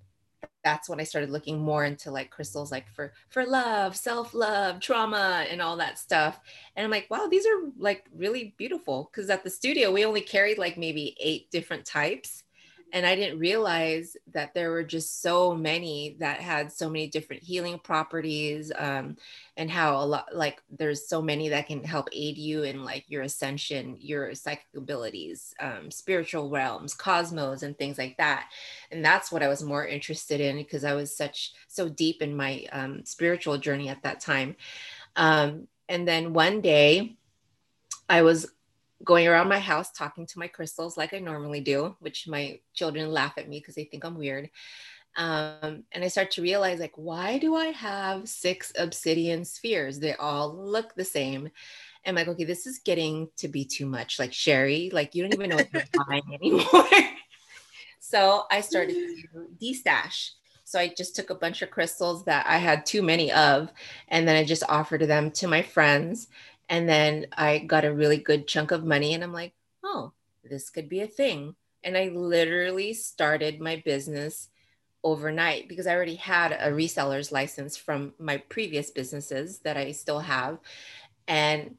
that's when I started looking more into like crystals, like for for love, self love, trauma, and all that stuff. And I'm like, wow, these are like really beautiful. Because at the studio we only carried like maybe eight different types, and I didn't realize that there were just so many that had so many different healing properties, um, and how a lot like there's so many that can help aid you in like your ascension, your psychic abilities, um, spiritual realms, cosmos, and things like that. And that's what I was more interested in because I was such so deep in my um, spiritual journey at that time. Um, and then one day, I was going around my house talking to my crystals like I normally do, which my children laugh at me because they think I'm weird. Um, and I start to realize, like, why do I have six obsidian spheres? They all look the same. And I'm like, okay, this is getting to be too much. Like Sherry, like you don't even know what you're buying anymore. so I started to destash. So I just took a bunch of crystals that I had too many of, and then I just offered them to my friends. And then I got a really good chunk of money, and I'm like, oh, this could be a thing. And I literally started my business overnight because I already had a reseller's license from my previous businesses that I still have. And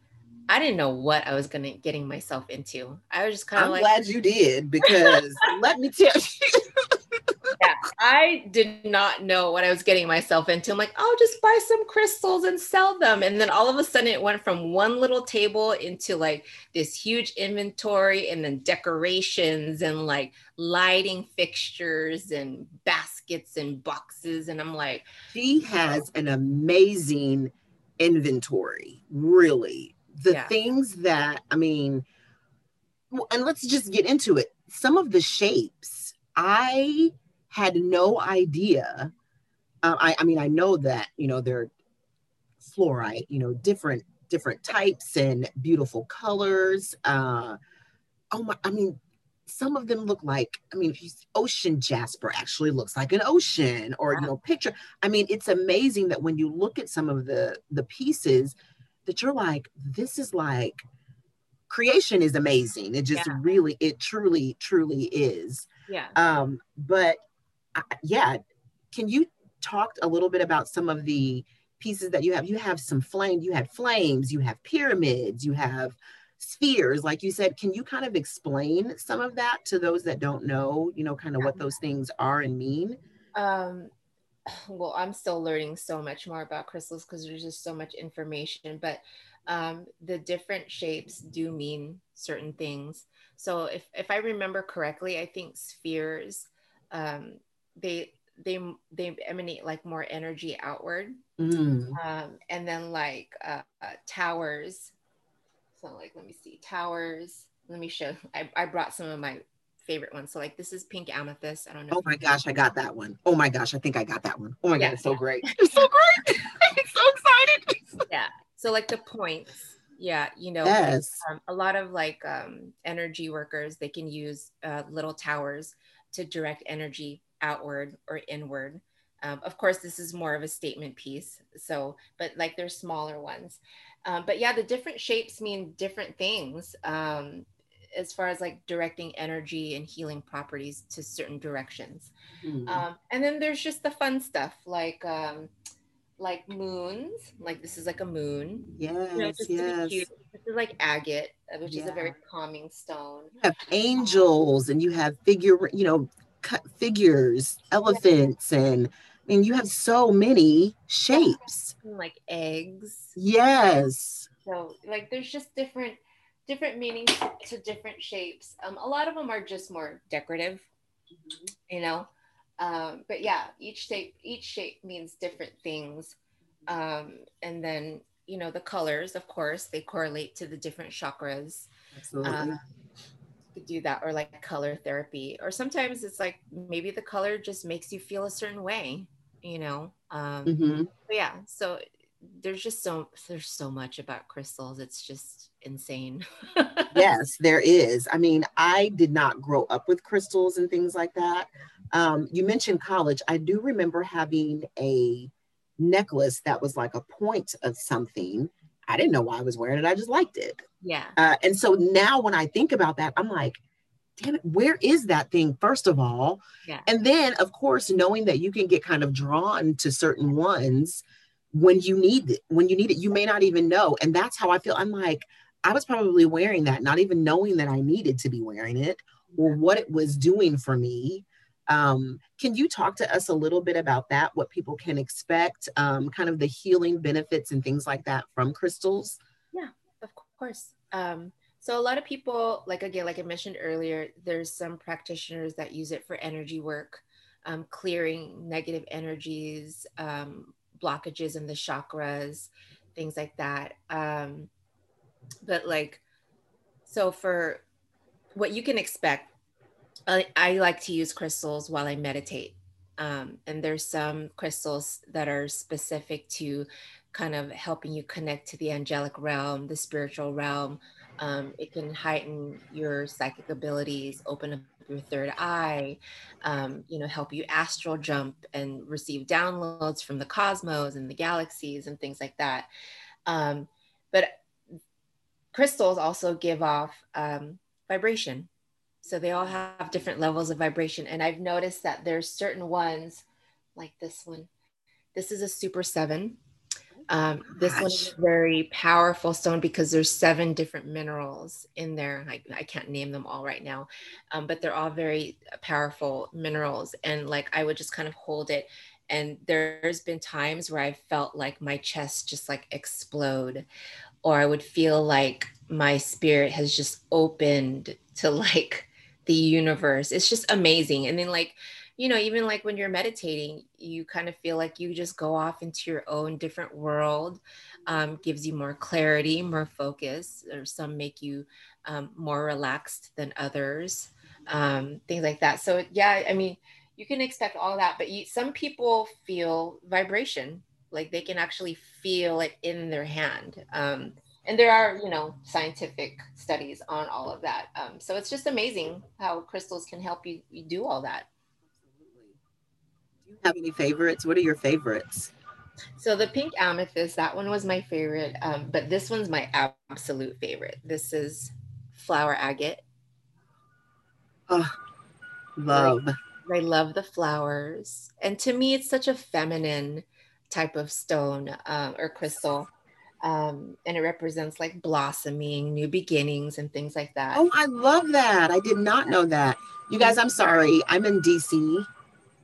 I didn't know what I was gonna getting myself into. I was just kind of like glad you did because let me tell you I did not know what I was getting myself into. I'm like, I'll just buy some crystals and sell them. And then all of a sudden it went from one little table into like this huge inventory and then decorations and like lighting fixtures and baskets and boxes. And I'm like, she has an amazing inventory, really. The yeah. things that, I mean, and let's just get into it. Some of the shapes, I had no idea. Uh, I, I mean, I know that, you know, they're fluorite, you know, different different types and beautiful colors. Uh, oh my, I mean, some of them look like, I mean, ocean jasper actually looks like an ocean or, you know, picture. I mean, it's amazing that when you look at some of the the pieces that you're like, this is like creation is amazing. It just yeah. really, it truly, truly is. Yeah. Um, but yeah, can you talk a little bit about some of the pieces that you have? You have some flame, you had flames, you have pyramids, you have spheres, like you said. Can you kind of explain some of that to those that don't know, you know, kind of what those things are and mean? Um, well, I'm still learning so much more about crystals because there's just so much information, but um, the different shapes do mean certain things. So if, if I remember correctly, I think spheres um, they they they emanate like more energy outward. Mm. um, and then like uh, uh, towers. So like let me see towers. Let me show I, I brought some of my favorite ones. So like this is pink amethyst. I don't know oh my gosh i got that one. Oh my gosh i think i got that one. Oh my yeah, god it's so yeah. great. It's so great. I'm so excited. Yeah. So like the points. Yeah you know yes. um, a lot of like um, energy workers they can use uh, little towers to direct energy outward or inward. Um, of course, this is more of a statement piece. So, but like there's smaller ones. Um, but yeah, the different shapes mean different things um, as far as like directing energy and healing properties to certain directions. Mm. and then there's just the fun stuff like um, like moons. Like this is like a moon. Yes, you know, yes. This is like agate, uh, which yeah. is a very calming stone. You have angels and you have figure, you know, cut figures, elephants, and I mean, you have so many shapes. Like eggs. Yes. So, like, there's just different different meanings to different shapes. Um, a lot of them are just more decorative, mm-hmm. you know. Um, but yeah, each shape each shape means different things. Um, and then you know the colors, of course, they correlate to the different chakras. Absolutely. Um, do that or like color therapy or sometimes it's like maybe the color just makes you feel a certain way you know um mm-hmm. yeah so there's just so there's so much about crystals it's just insane yes there is i mean i did not grow up with crystals and things like that um, you mentioned college i do remember having a necklace that was like a point of something I didn't know why I was wearing it. I just liked it. Yeah. Uh, and so now when I think about that, I'm like, damn it, where is that thing, first of all? Yeah. And then, of course, knowing that you can get kind of drawn to certain ones when you need it, when you need it, you may not even know. And that's how I feel. I'm like, I was probably wearing that, not even knowing that I needed to be wearing it. or what it was doing for me. Um, can you talk to us a little bit about that? What people can expect, um, kind of the healing benefits and things like that from crystals? Course. Um, so a lot of people, like again, like I mentioned earlier, there's some practitioners that use it for energy work, um, clearing negative energies, um, blockages in the chakras, things like that. Um, but like, so for what you can expect, I, I like to use crystals while I meditate. Um, and there's some crystals that are specific to kind of helping you connect to the angelic realm, the spiritual realm. Um, it can heighten your psychic abilities, open up your third eye, um, you know, help you astral jump and receive downloads from the cosmos and the galaxies and things like that. Um, but crystals also give off um, vibration. So they all have different levels of vibration. And I've noticed that there's certain ones like this one. This is a super seven. Um, this one is very powerful stone because there's seven different minerals in there. I, I can't name them all right now, um, but they're all very powerful minerals. And like I would just kind of hold it. And there's been times where I felt like my chest just like explode, or I would feel like my spirit has just opened to like the universe. It's just amazing. And then like, you know, even like when you're meditating, you kind of feel like you just go off into your own different world, um, gives you more clarity, more focus, or some make you um, more relaxed than others, um, things like that. So, yeah, I mean, you can expect all that, but you, some people feel vibration, like they can actually feel it in their hand. Um, and there are you know scientific studies on all of that um, so it's just amazing how crystals can help you, you do all that you have any favorites what are your favorites so the pink amethyst that one was my favorite um, but this one's my absolute favorite this is flower agate oh love I, I love the flowers and to me it's such a feminine type of stone um, or crystal um, and it represents like blossoming, new beginnings, and things like that. Oh, I love that. I did not know that. You guys, I'm sorry. I'm in DC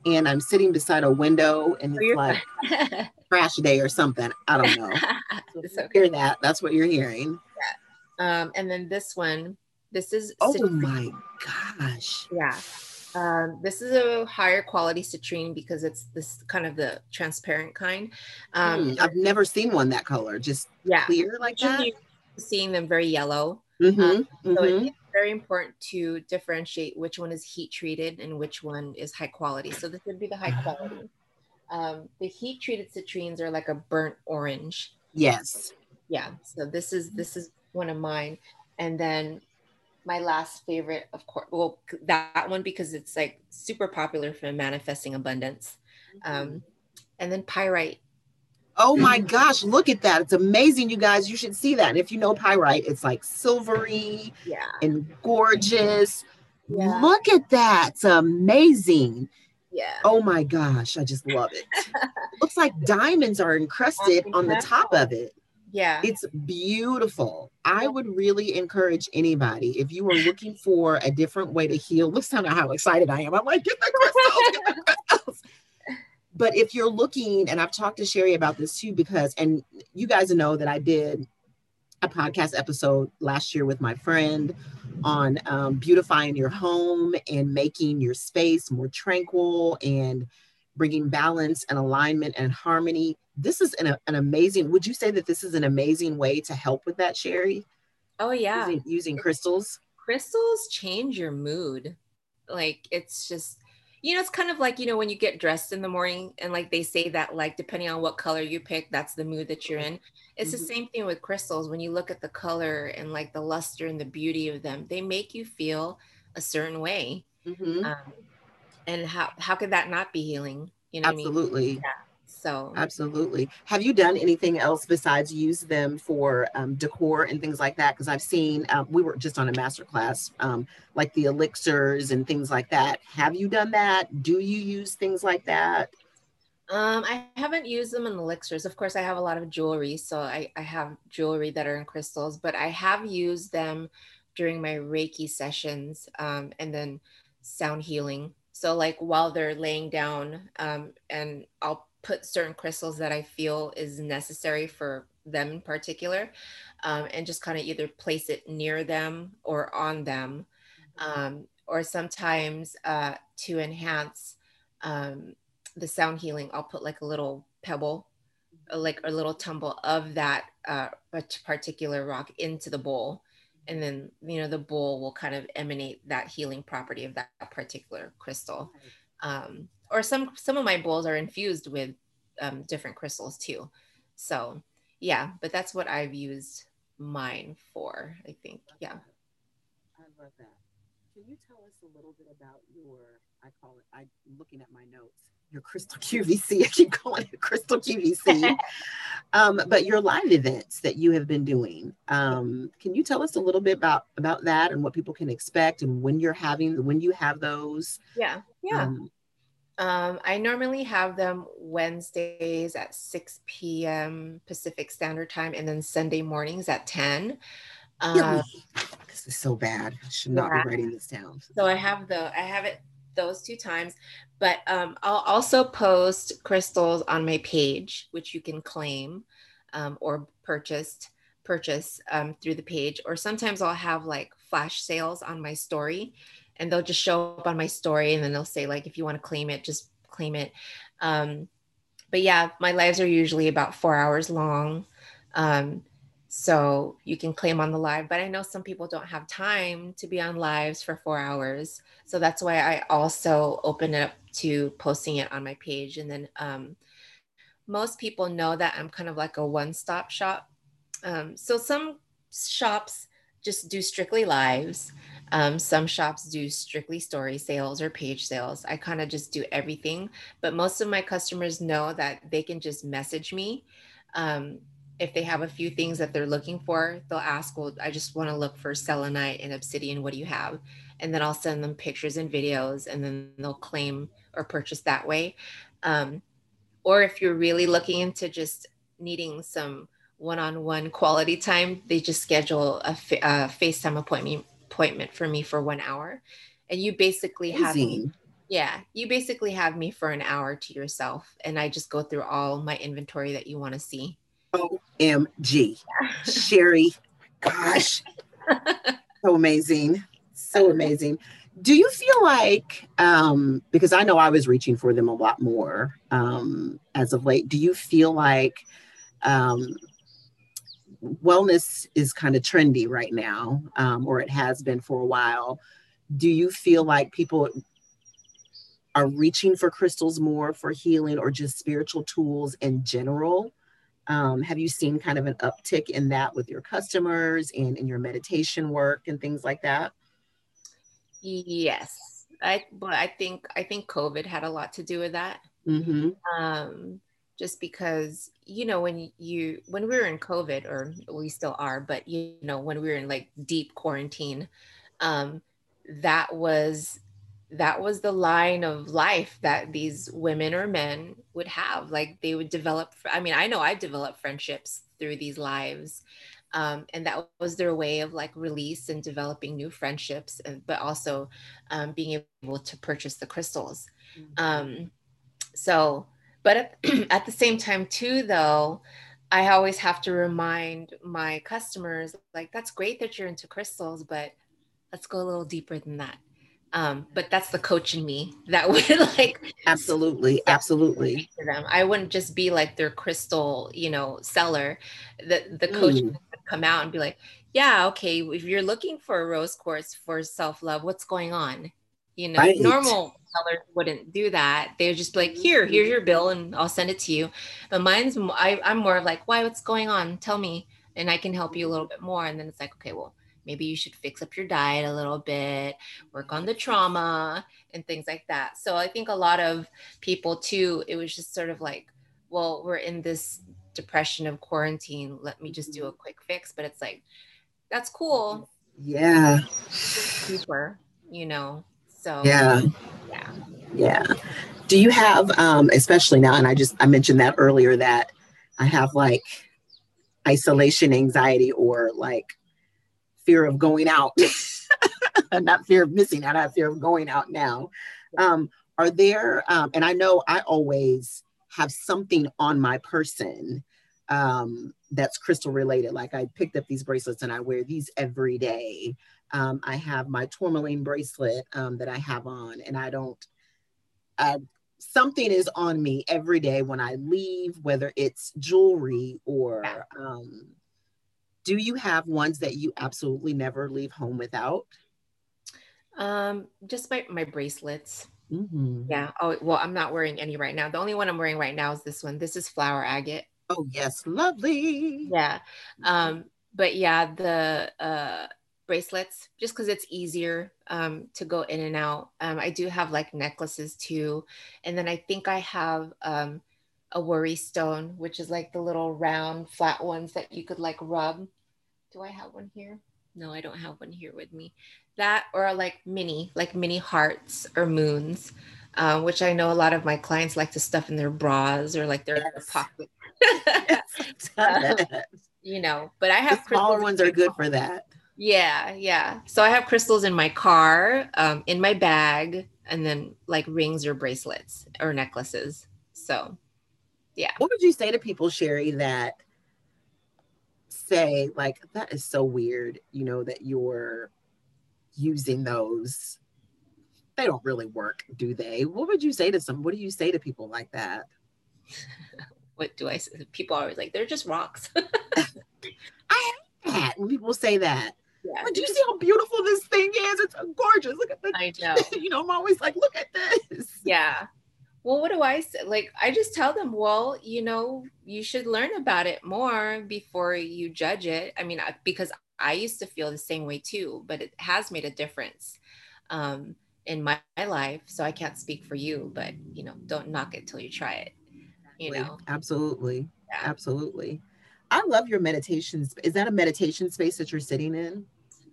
and I'm sitting beside a window and it's like crash day or something. I don't know. So okay. Hear that. That's what you're hearing. Yeah. Um, and then this one, this is. Oh my gosh. Yeah. Um, this is a higher quality citrine because it's this kind of the transparent kind. Um, mm, I've never seen one that color, just yeah, clear like that. Seeing them very yellow. Mm-hmm, um, mm-hmm. So it's very important to differentiate which one is heat treated and which one is high quality. So this would be the high quality. Um, the heat treated citrines are like a burnt orange. Yes. Yeah. So this is this is one of mine, and then my last favorite, of course, well, that one because it's like super popular for manifesting abundance. Um, mm-hmm. and then pyrite. Oh my gosh, look at that. It's amazing, you guys. You should see that. And if you know pyrite, it's like silvery yeah. and gorgeous. Yeah. Look at that. It's amazing. Yeah. Oh my gosh, I just love it. Looks like diamonds are encrusted on the top of it. Yeah. It's beautiful. I would really encourage anybody if you are looking for a different way to heal. Listen to how excited I am. I'm like, get the crystals, get the crystals. But if you're looking, and I've talked to Sherry about this too, because, and you guys know that I did a podcast episode last year with my friend on um, beautifying your home and making your space more tranquil and bringing balance and alignment and harmony. This is an, an amazing, would you say that this is an amazing way to help with that, Sherry? Oh, yeah. Using, using crystals? Crystals change your mood. Like, it's just, you know, it's kind of like, you know, when you get dressed in the morning and like they say that, like, depending on what color you pick, that's the mood that you're in. It's mm-hmm. the same thing with crystals. When you look at the color and like the luster and the beauty of them, they make you feel a certain way. Mm-hmm. Um, and how how could that not be healing you know absolutely I mean? yeah so absolutely. Have you done anything else besides use them for um, decor and things like that? Because i've seen um, we were just on a master class um, like the elixirs and things like that. Have you done that? Do you use things like that? Um, I haven't used them in elixirs. Of course, I have a lot of jewelry, so I, I have jewelry that are in crystals, but I have used them during my Reiki sessions um, and then sound healing. So, like while they're laying down, um, and I'll put certain crystals that I feel is necessary for them in particular, um, and just kind of either place it near them or on them, um, or sometimes uh, to enhance um, the sound healing, I'll put like a little pebble, like a little tumble of that uh, particular rock into the bowl. And then, you know, the bowl will kind of emanate that healing property of that particular crystal. Um, or some some of my bowls are infused with um, different crystals too. So yeah, but that's what I've used mine for. I think. Yeah. I love that. Can you tell us a little bit about your? I call it. I'm looking at my notes. Your crystal QVC. I keep calling it crystal QVC. um, but your live events that you have been doing. Um, can you tell us a little bit about about that and what people can expect and when you're having when you have those? Yeah. Yeah. Um, um, I normally have them Wednesdays at 6 p.m. Pacific Standard Time and then Sunday mornings at 10. Um, this is so bad. I should not yeah. be writing this down. So I have the I have it those two times, but um, I'll also post crystals on my page, which you can claim um, or purchased purchase um, through the page. Or sometimes I'll have like flash sales on my story and they'll just show up on my story and then they'll say like if you want to claim it just claim it. Um, but yeah my lives are usually about four hours long. Um, so you can claim on the live but i know some people don't have time to be on lives for four hours. So that's why i also open it up to posting it on my page. And then um, most people know that i'm kind of like a one-stop shop. Um, so some shops just do strictly lives um, some shops do strictly story sales or page sales. I kind of just do everything, but most of my customers know that they can just message me. Um, if they have a few things that they're looking for, they'll ask, Well, I just want to look for selenite and obsidian. What do you have? And then I'll send them pictures and videos, and then they'll claim or purchase that way. Um, or if you're really looking into just needing some one-on-one quality time, they just schedule a, a FaceTime appointment appointment for me for one hour. And you basically Amazing. have me, yeah, you basically have me for an hour to yourself. And I just go through all my inventory that you want to see. OMG. Sherry, gosh. so amazing. So amazing. Do you feel like, um, because I know I was reaching for them a lot more um, as of late, do you feel like um, wellness is kind of trendy right now, um, or it has been for a while. Do you feel like people are reaching for crystals more for healing or just spiritual tools in general? Um, have you seen kind of an uptick in that with your customers and in your meditation work and things like that? Yes, I but I think I think COVID had a lot to do with that. Mm-hmm. Um, just because you know when you when we were in covid or we still are but you know when we were in like deep quarantine um that was that was the line of life that these women or men would have like they would develop i mean i know i've developed friendships through these lives um, and that was their way of like release and developing new friendships and, but also um, being able to purchase the crystals mm-hmm. um, so but at, at the same time, too, though, I always have to remind my customers like, that's great that you're into crystals, but let's go a little deeper than that. Um, but that's the coach in me that would like absolutely, absolutely them. I wouldn't just be like their crystal, you know, seller. The the coach mm. would come out and be like, yeah, okay, if you're looking for a rose quartz for self love, what's going on? You know, right. normal sellers wouldn't do that. They would just be like, mm-hmm. here, here's your bill and I'll send it to you. But mine's, I, I'm more of like, why, what's going on? Tell me. And I can help you a little bit more. And then it's like, okay, well, maybe you should fix up your diet a little bit, work on the trauma and things like that. So I think a lot of people too, it was just sort of like, well, we're in this depression of quarantine. Let me just do mm-hmm. a quick fix. But it's like, that's cool. Yeah. Super, you know. So yeah, yeah, yeah. Do you have, um, especially now, and I just I mentioned that earlier that I have like isolation anxiety or like fear of going out, not fear of missing out, I have fear of going out now. Um, are there, um, and I know I always have something on my person um, that's crystal related. Like I picked up these bracelets and I wear these every day. Um, I have my tourmaline bracelet um, that I have on, and I don't. I, something is on me every day when I leave, whether it's jewelry or. Um, do you have ones that you absolutely never leave home without? Um, just my my bracelets. Mm-hmm. Yeah. Oh well, I'm not wearing any right now. The only one I'm wearing right now is this one. This is flower agate. Oh yes, lovely. Yeah. Um, but yeah, the uh bracelets just because it's easier um, to go in and out. Um, I do have like necklaces too, and then I think I have um, a worry stone, which is like the little round flat ones that you could like rub. Do I have one here? No, I don't have one here with me. That or like mini, like mini hearts or moons, uh, which I know a lot of my clients like to stuff in their bras or like their, yes. pocket. you know, but I have the smaller ones are good for that. Yeah, yeah. So I have crystals in my car, um, in my bag, and then like rings or bracelets or necklaces. So, yeah. What would you say to people, Sherry, that say like that is so weird? You know that you're using those. They don't really work, do they? What would you say to some? What do you say to people like that? what do I say? People are always like, they're just rocks. I hate that when people say that. But do you see how beautiful this thing is? It's gorgeous. Look at this. I know. you know, I'm always like, look at this. Yeah. Well, what do I say? Like, I just tell them, well, you know, you should learn about it more before you judge it. I mean, because I used to feel the same way too, but it has made a difference um, in my, my life. So I can't speak for you, but, you know, don't knock it till you try it you know absolutely yeah. absolutely i love your meditations is that a meditation space that you're sitting in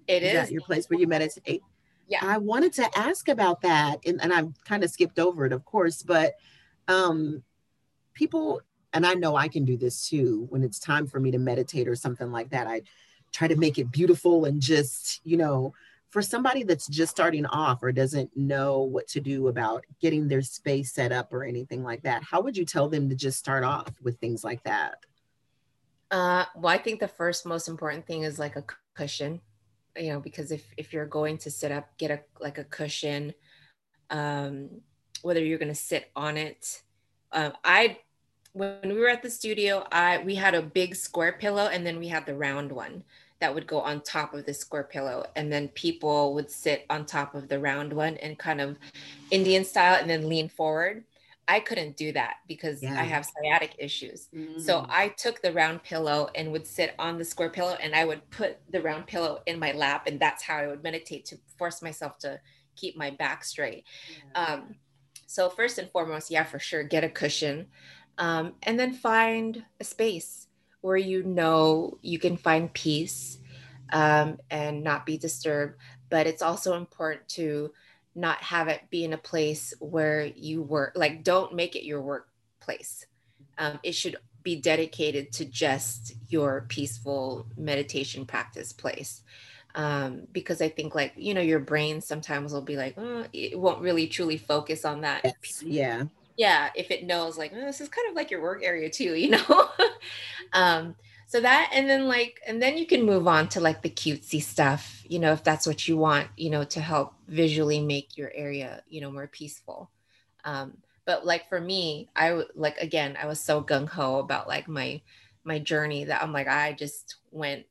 It is, is. that your place where you meditate yeah i wanted to ask about that and, and i've kind of skipped over it of course but um people and i know i can do this too when it's time for me to meditate or something like that i try to make it beautiful and just you know for somebody that's just starting off or doesn't know what to do about getting their space set up or anything like that, how would you tell them to just start off with things like that? Uh, well, I think the first most important thing is like a cushion, you know, because if, if you're going to sit up, get a like a cushion, um, whether you're going to sit on it. Uh, I when we were at the studio, I we had a big square pillow and then we had the round one that would go on top of the square pillow and then people would sit on top of the round one and kind of indian style and then lean forward i couldn't do that because yeah. i have sciatic issues mm. so i took the round pillow and would sit on the square pillow and i would put the round pillow in my lap and that's how i would meditate to force myself to keep my back straight yeah. um, so first and foremost yeah for sure get a cushion um, and then find a space where you know you can find peace um, and not be disturbed. But it's also important to not have it be in a place where you work, like, don't make it your workplace. Um, it should be dedicated to just your peaceful meditation practice place. Um, because I think, like, you know, your brain sometimes will be like, oh, it won't really truly focus on that. Yes. Yeah yeah if it knows like oh, this is kind of like your work area too you know um so that and then like and then you can move on to like the cutesy stuff you know if that's what you want you know to help visually make your area you know more peaceful um but like for me i like again i was so gung-ho about like my my journey that i'm like i just went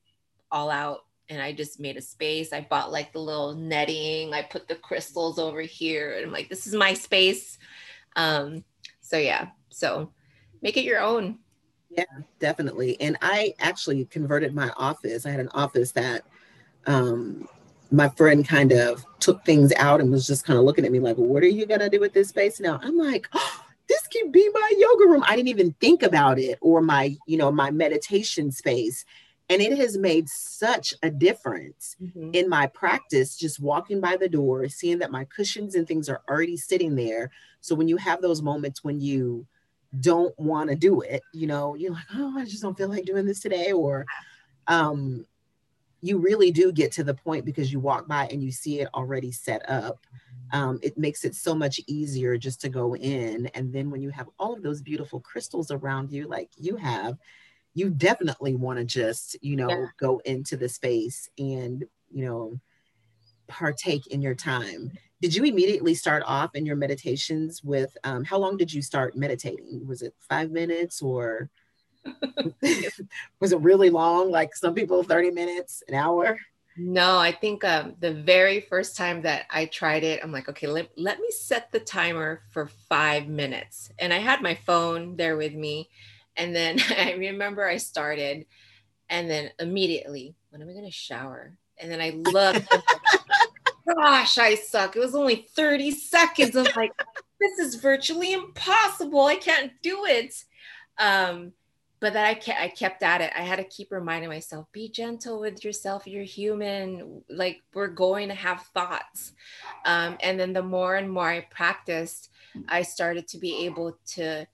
all out and I just made a space. I bought like the little netting. I put the crystals over here. And I'm like, this is my space. Um, so yeah, so make it your own. Yeah, definitely. And I actually converted my office. I had an office that um, my friend kind of took things out and was just kind of looking at me like, well, what are you gonna do with this space now? I'm like, oh, this can be my yoga room. I didn't even think about it or my, you know, my meditation space. And it has made such a difference mm-hmm. in my practice, just walking by the door, seeing that my cushions and things are already sitting there. So when you have those moments when you don't want to do it, you know, you're like, oh, I just don't feel like doing this today. Or um, you really do get to the point because you walk by and you see it already set up. Um, it makes it so much easier just to go in. And then when you have all of those beautiful crystals around you, like you have, you definitely want to just, you know, yeah. go into the space and, you know, partake in your time. Did you immediately start off in your meditations with um, how long did you start meditating? Was it five minutes or? was it really long? Like some people, 30 minutes, an hour? No, I think um, the very first time that I tried it, I'm like, okay, let, let me set the timer for five minutes. And I had my phone there with me. And then I remember I started, and then immediately, when am I going to shower? And then I looked, gosh, I suck. It was only 30 seconds. I'm like, this is virtually impossible. I can't do it. Um, but that I kept, I kept at it. I had to keep reminding myself, be gentle with yourself. You're human. Like we're going to have thoughts. Um, and then the more and more I practiced, I started to be able to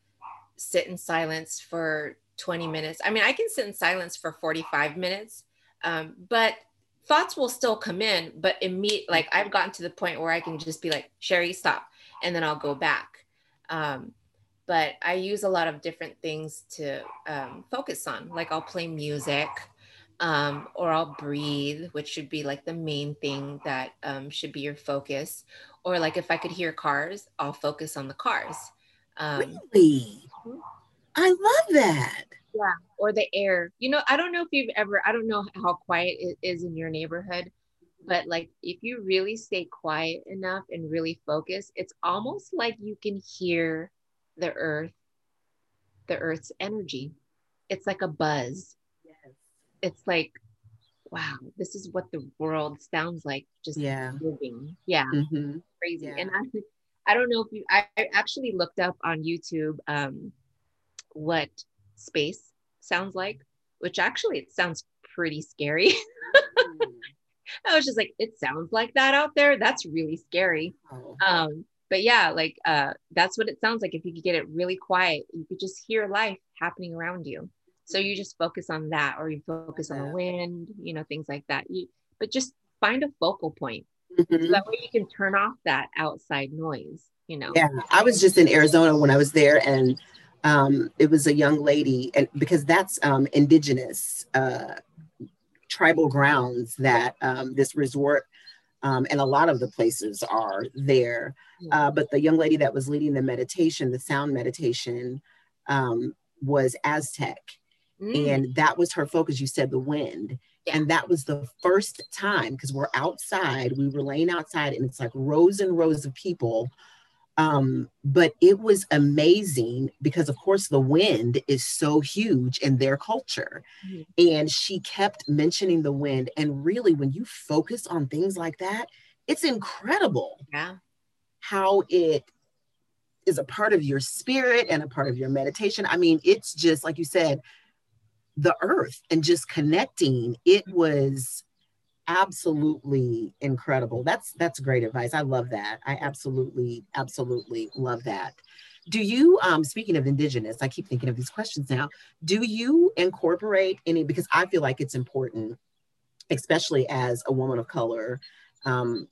sit in silence for 20 minutes. I mean, I can sit in silence for 45 minutes, um, but thoughts will still come in. But immediate, like I've gotten to the point where I can just be like, Sherry, stop, and then I'll go back. Um, but I use a lot of different things to um, focus on. Like I'll play music um, or I'll breathe, which should be like the main thing that um, should be your focus. Or like if I could hear cars, I'll focus on the cars. Um, really? Hmm? I love that. Yeah. Or the air. You know, I don't know if you've ever, I don't know how quiet it is in your neighborhood, but like if you really stay quiet enough and really focus, it's almost like you can hear the earth, the earth's energy. It's like a buzz. Yes. It's like, wow, this is what the world sounds like. Just yeah. living. Yeah. Mm-hmm. Crazy. Yeah. And I, I don't know if you, I, I actually looked up on YouTube um, what space sounds like, which actually it sounds pretty scary. I was just like, it sounds like that out there. That's really scary. Oh. Um, but yeah, like uh, that's what it sounds like. If you could get it really quiet, you could just hear life happening around you. So you just focus on that, or you focus on the wind, you know, things like that. You, but just find a focal point. Mm-hmm. So that way you can turn off that outside noise. You know. Yeah, I was just in Arizona when I was there, and um, it was a young lady, and because that's um, indigenous uh, tribal grounds that um, this resort um, and a lot of the places are there. Uh, but the young lady that was leading the meditation, the sound meditation, um, was Aztec. Mm. And that was her focus. You said the wind. Yeah. And that was the first time because we're outside, we were laying outside, and it's like rows and rows of people um, but it was amazing because, of course, the wind is so huge in their culture. Mm-hmm. And she kept mentioning the wind. And really, when you focus on things like that, it's incredible yeah. how it is a part of your spirit and a part of your meditation. I mean, it's just like you said, the earth and just connecting. It was absolutely incredible. That's that's great advice. I love that. I absolutely absolutely love that. Do you um speaking of indigenous, I keep thinking of these questions now. Do you incorporate any because I feel like it's important especially as a woman of color um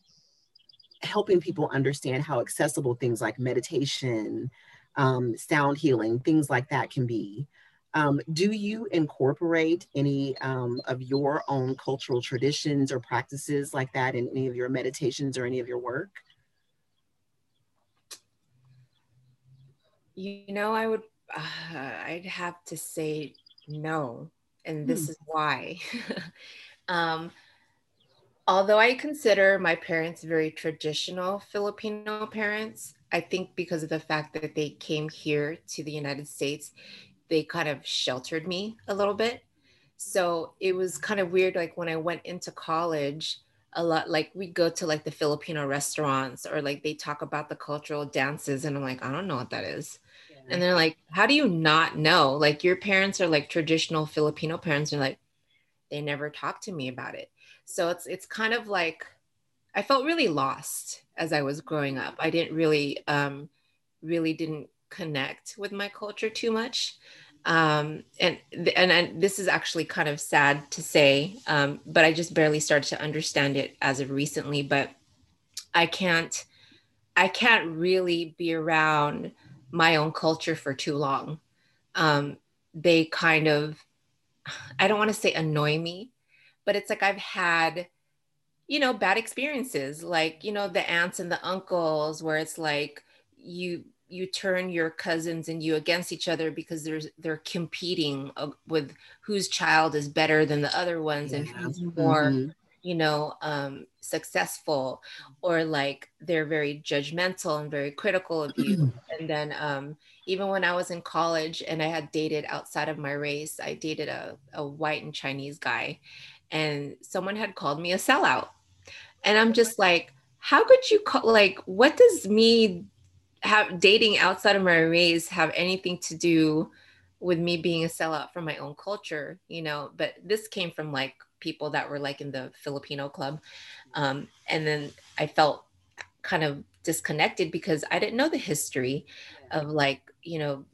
helping people understand how accessible things like meditation, um, sound healing, things like that can be. Um, do you incorporate any um, of your own cultural traditions or practices like that in any of your meditations or any of your work? You know, I would, uh, I'd have to say no, and this hmm. is why. um, although I consider my parents very traditional Filipino parents, I think because of the fact that they came here to the United States, they kind of sheltered me a little bit. So it was kind of weird. Like when I went into college, a lot like we go to like the Filipino restaurants or like they talk about the cultural dances, and I'm like, I don't know what that is. Yeah. And they're like, How do you not know? Like your parents are like traditional Filipino parents, and like they never talked to me about it. So it's it's kind of like I felt really lost as I was growing up. I didn't really um really didn't connect with my culture too much. Um, and and and this is actually kind of sad to say, um, but I just barely started to understand it as of recently. But I can't, I can't really be around my own culture for too long. Um, they kind of, I don't want to say annoy me, but it's like I've had, you know, bad experiences, like you know the aunts and the uncles, where it's like you you turn your cousins and you against each other because there's they're competing uh, with whose child is better than the other ones yeah. and who's more mm-hmm. you know um, successful or like they're very judgmental and very critical of you and then um, even when i was in college and i had dated outside of my race i dated a, a white and chinese guy and someone had called me a sellout and i'm just like how could you call like what does me have dating outside of my race have anything to do with me being a sellout from my own culture, you know, but this came from like people that were like in the Filipino club. Um, and then I felt kind of disconnected because I didn't know the history of like, you know,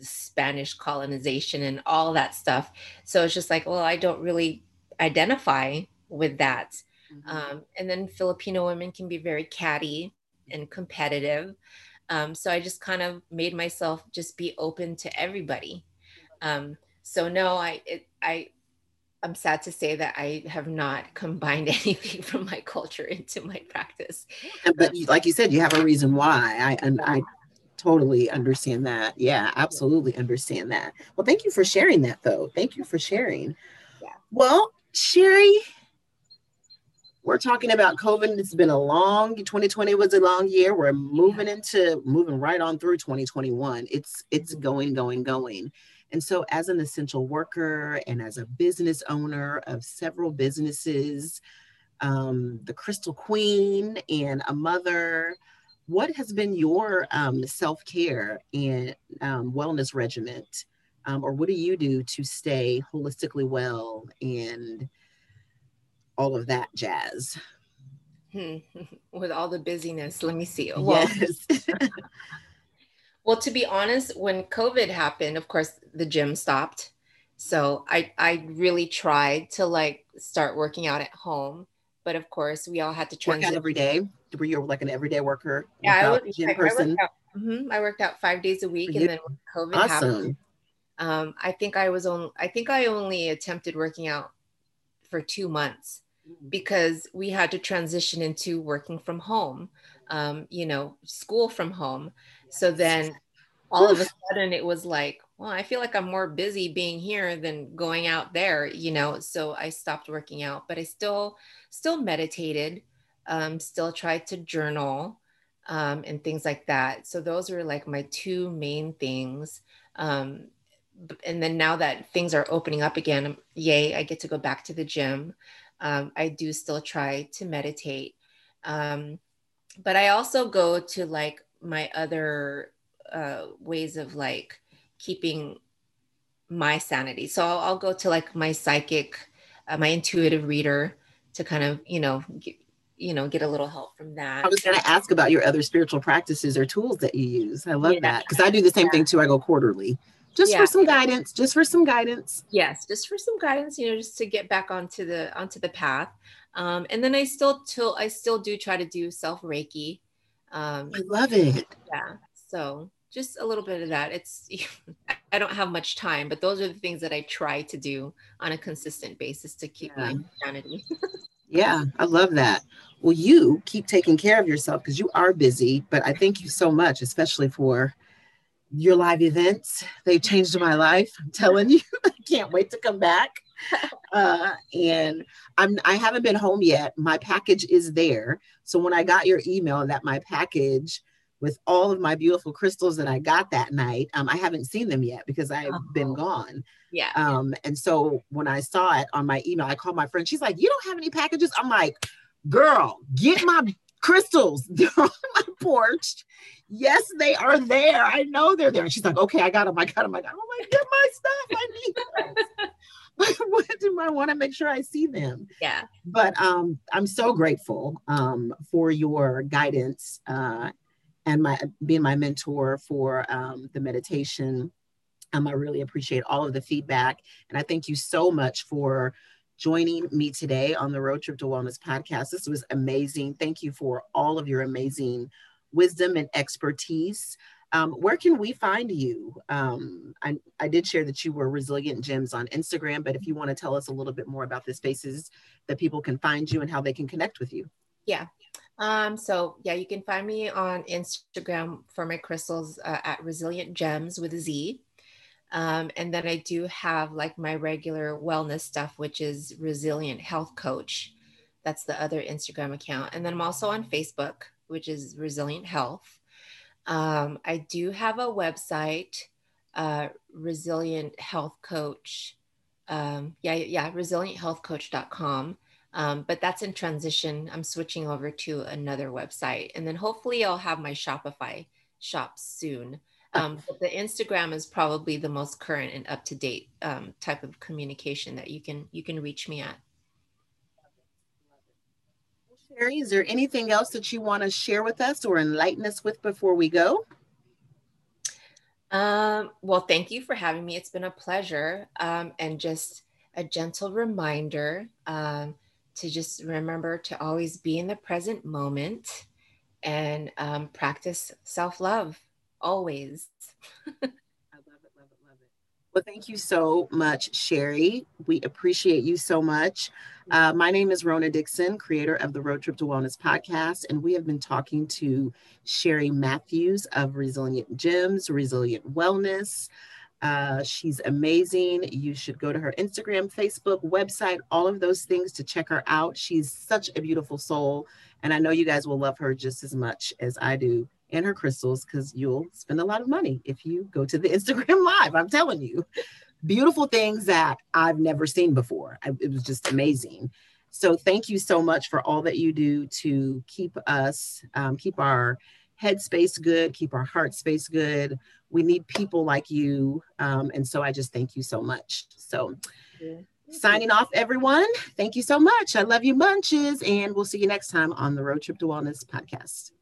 Spanish colonization and all that stuff. So it's just like, well, I don't really identify with that. Mm-hmm. Um, and then Filipino women can be very catty and competitive. Um, so I just kind of made myself just be open to everybody. Um, so no, I it, I I'm sad to say that I have not combined anything from my culture into my practice. But like you said, you have a reason why. I and I totally understand that. Yeah, absolutely understand that. Well, thank you for sharing that though. Thank you for sharing. Yeah. Well, Sherry, we're talking about COVID. It's been a long 2020 was a long year. We're moving into moving right on through 2021. It's it's mm-hmm. going, going, going. And so, as an essential worker and as a business owner of several businesses, um, the Crystal Queen and a mother, what has been your um, self care and um, wellness regiment? Um, or what do you do to stay holistically well and all of that jazz. Hmm. With all the busyness, let me see. Well, yes. well, to be honest, when COVID happened, of course, the gym stopped. So I, I really tried to like start working out at home. But of course, we all had to transition. Work out every day. Were you like an everyday worker? Yeah, I, was, gym I, person? I worked, out, mm-hmm, I worked out five days a week, and then COVID awesome. happened, um, I think I was only I think I only attempted working out for two months because we had to transition into working from home, um, you know, school from home. So then all of a sudden it was like, well, I feel like I'm more busy being here than going out there, you know. So I stopped working out, but I still still meditated, um, still tried to journal um, and things like that. So those were like my two main things. Um, and then now that things are opening up again, yay, I get to go back to the gym um, I do still try to meditate. Um, but I also go to like my other uh, ways of like keeping my sanity. So I'll, I'll go to like my psychic, uh, my intuitive reader to kind of, you know, get, you know, get a little help from that. I was going to ask about your other spiritual practices or tools that you use. I love yeah. that because I do the same yeah. thing too. I go quarterly just yeah. for some guidance just for some guidance. Yes just for some guidance you know just to get back onto the onto the path. Um, and then i still till i still do try to do self reiki. Um, i love it. yeah so just a little bit of that. It's i don't have much time but those are the things that i try to do on a consistent basis to keep yeah. my sanity. Yeah i love that. Well you keep taking care of yourself because you are busy but i thank you so much especially for your live events. They've changed my life. I'm telling you, I can't wait to come back. Uh, and I'm I haven't been home yet. My package is there. So when I got your email that my package with all of my beautiful crystals that I got that night, um, I haven't seen them yet because I've oh. been gone. Yeah. Um, and so when I saw it on my email, I called my friend. She's like, "You don't have any packages?" I'm like, "Girl, get my crystals. They're on my porch. Yes, they are there. I know they're there. And she's like, okay, I got them. I got them. I got them. I'm like, get my stuff. I need them. what do I want to make sure I see them? Yeah. But um, I'm so grateful um, for your guidance uh, and my being my mentor for um, the meditation Um, I really appreciate all of the feedback. And I thank you so much for joining me today on the Road Trip to Wellness podcast. This was amazing. Thank you for all of your amazing wisdom and expertise. Um, where can we find you? Um, I, I did share that you were Resilient Gems on Instagram, but if you want to tell us a little bit more about the spaces that people can find you and how they can connect with you. Yeah. Um, so yeah, you can find me on Instagram for my crystals uh, at Resilient Gems with a Z. Um, and then I do have like my regular wellness stuff, which is Resilient Health Coach. That's the other Instagram account. And then I'm also on Facebook, which is Resilient Health. Um, I do have a website, uh, Resilient Health Coach. Um, yeah, yeah, resilienthealthcoach.com. Um, but that's in transition. I'm switching over to another website. And then hopefully I'll have my Shopify shop soon. Um, the Instagram is probably the most current and up to date um, type of communication that you can you can reach me at. Sherry, is there anything else that you want to share with us or enlighten us with before we go? Um, well, thank you for having me. It's been a pleasure. Um, and just a gentle reminder um, to just remember to always be in the present moment and um, practice self love always. I love it, love it, love it. Well, thank you so much, Sherry. We appreciate you so much. Uh, my name is Rona Dixon, creator of the Road Trip to Wellness podcast, and we have been talking to Sherry Matthews of Resilient Gems, Resilient Wellness. Uh, she's amazing. You should go to her Instagram, Facebook, website, all of those things to check her out. She's such a beautiful soul, and I know you guys will love her just as much as I do and her crystals because you'll spend a lot of money if you go to the Instagram live. I'm telling you, beautiful things that I've never seen before. I, it was just amazing. So thank you so much for all that you do to keep us, um, keep our headspace good, keep our heart space good. We need people like you. Um, and so I just thank you so much. So signing off, everyone. Thank you so much. I love you bunches. And we'll see you next time on the Road Trip to Wellness podcast.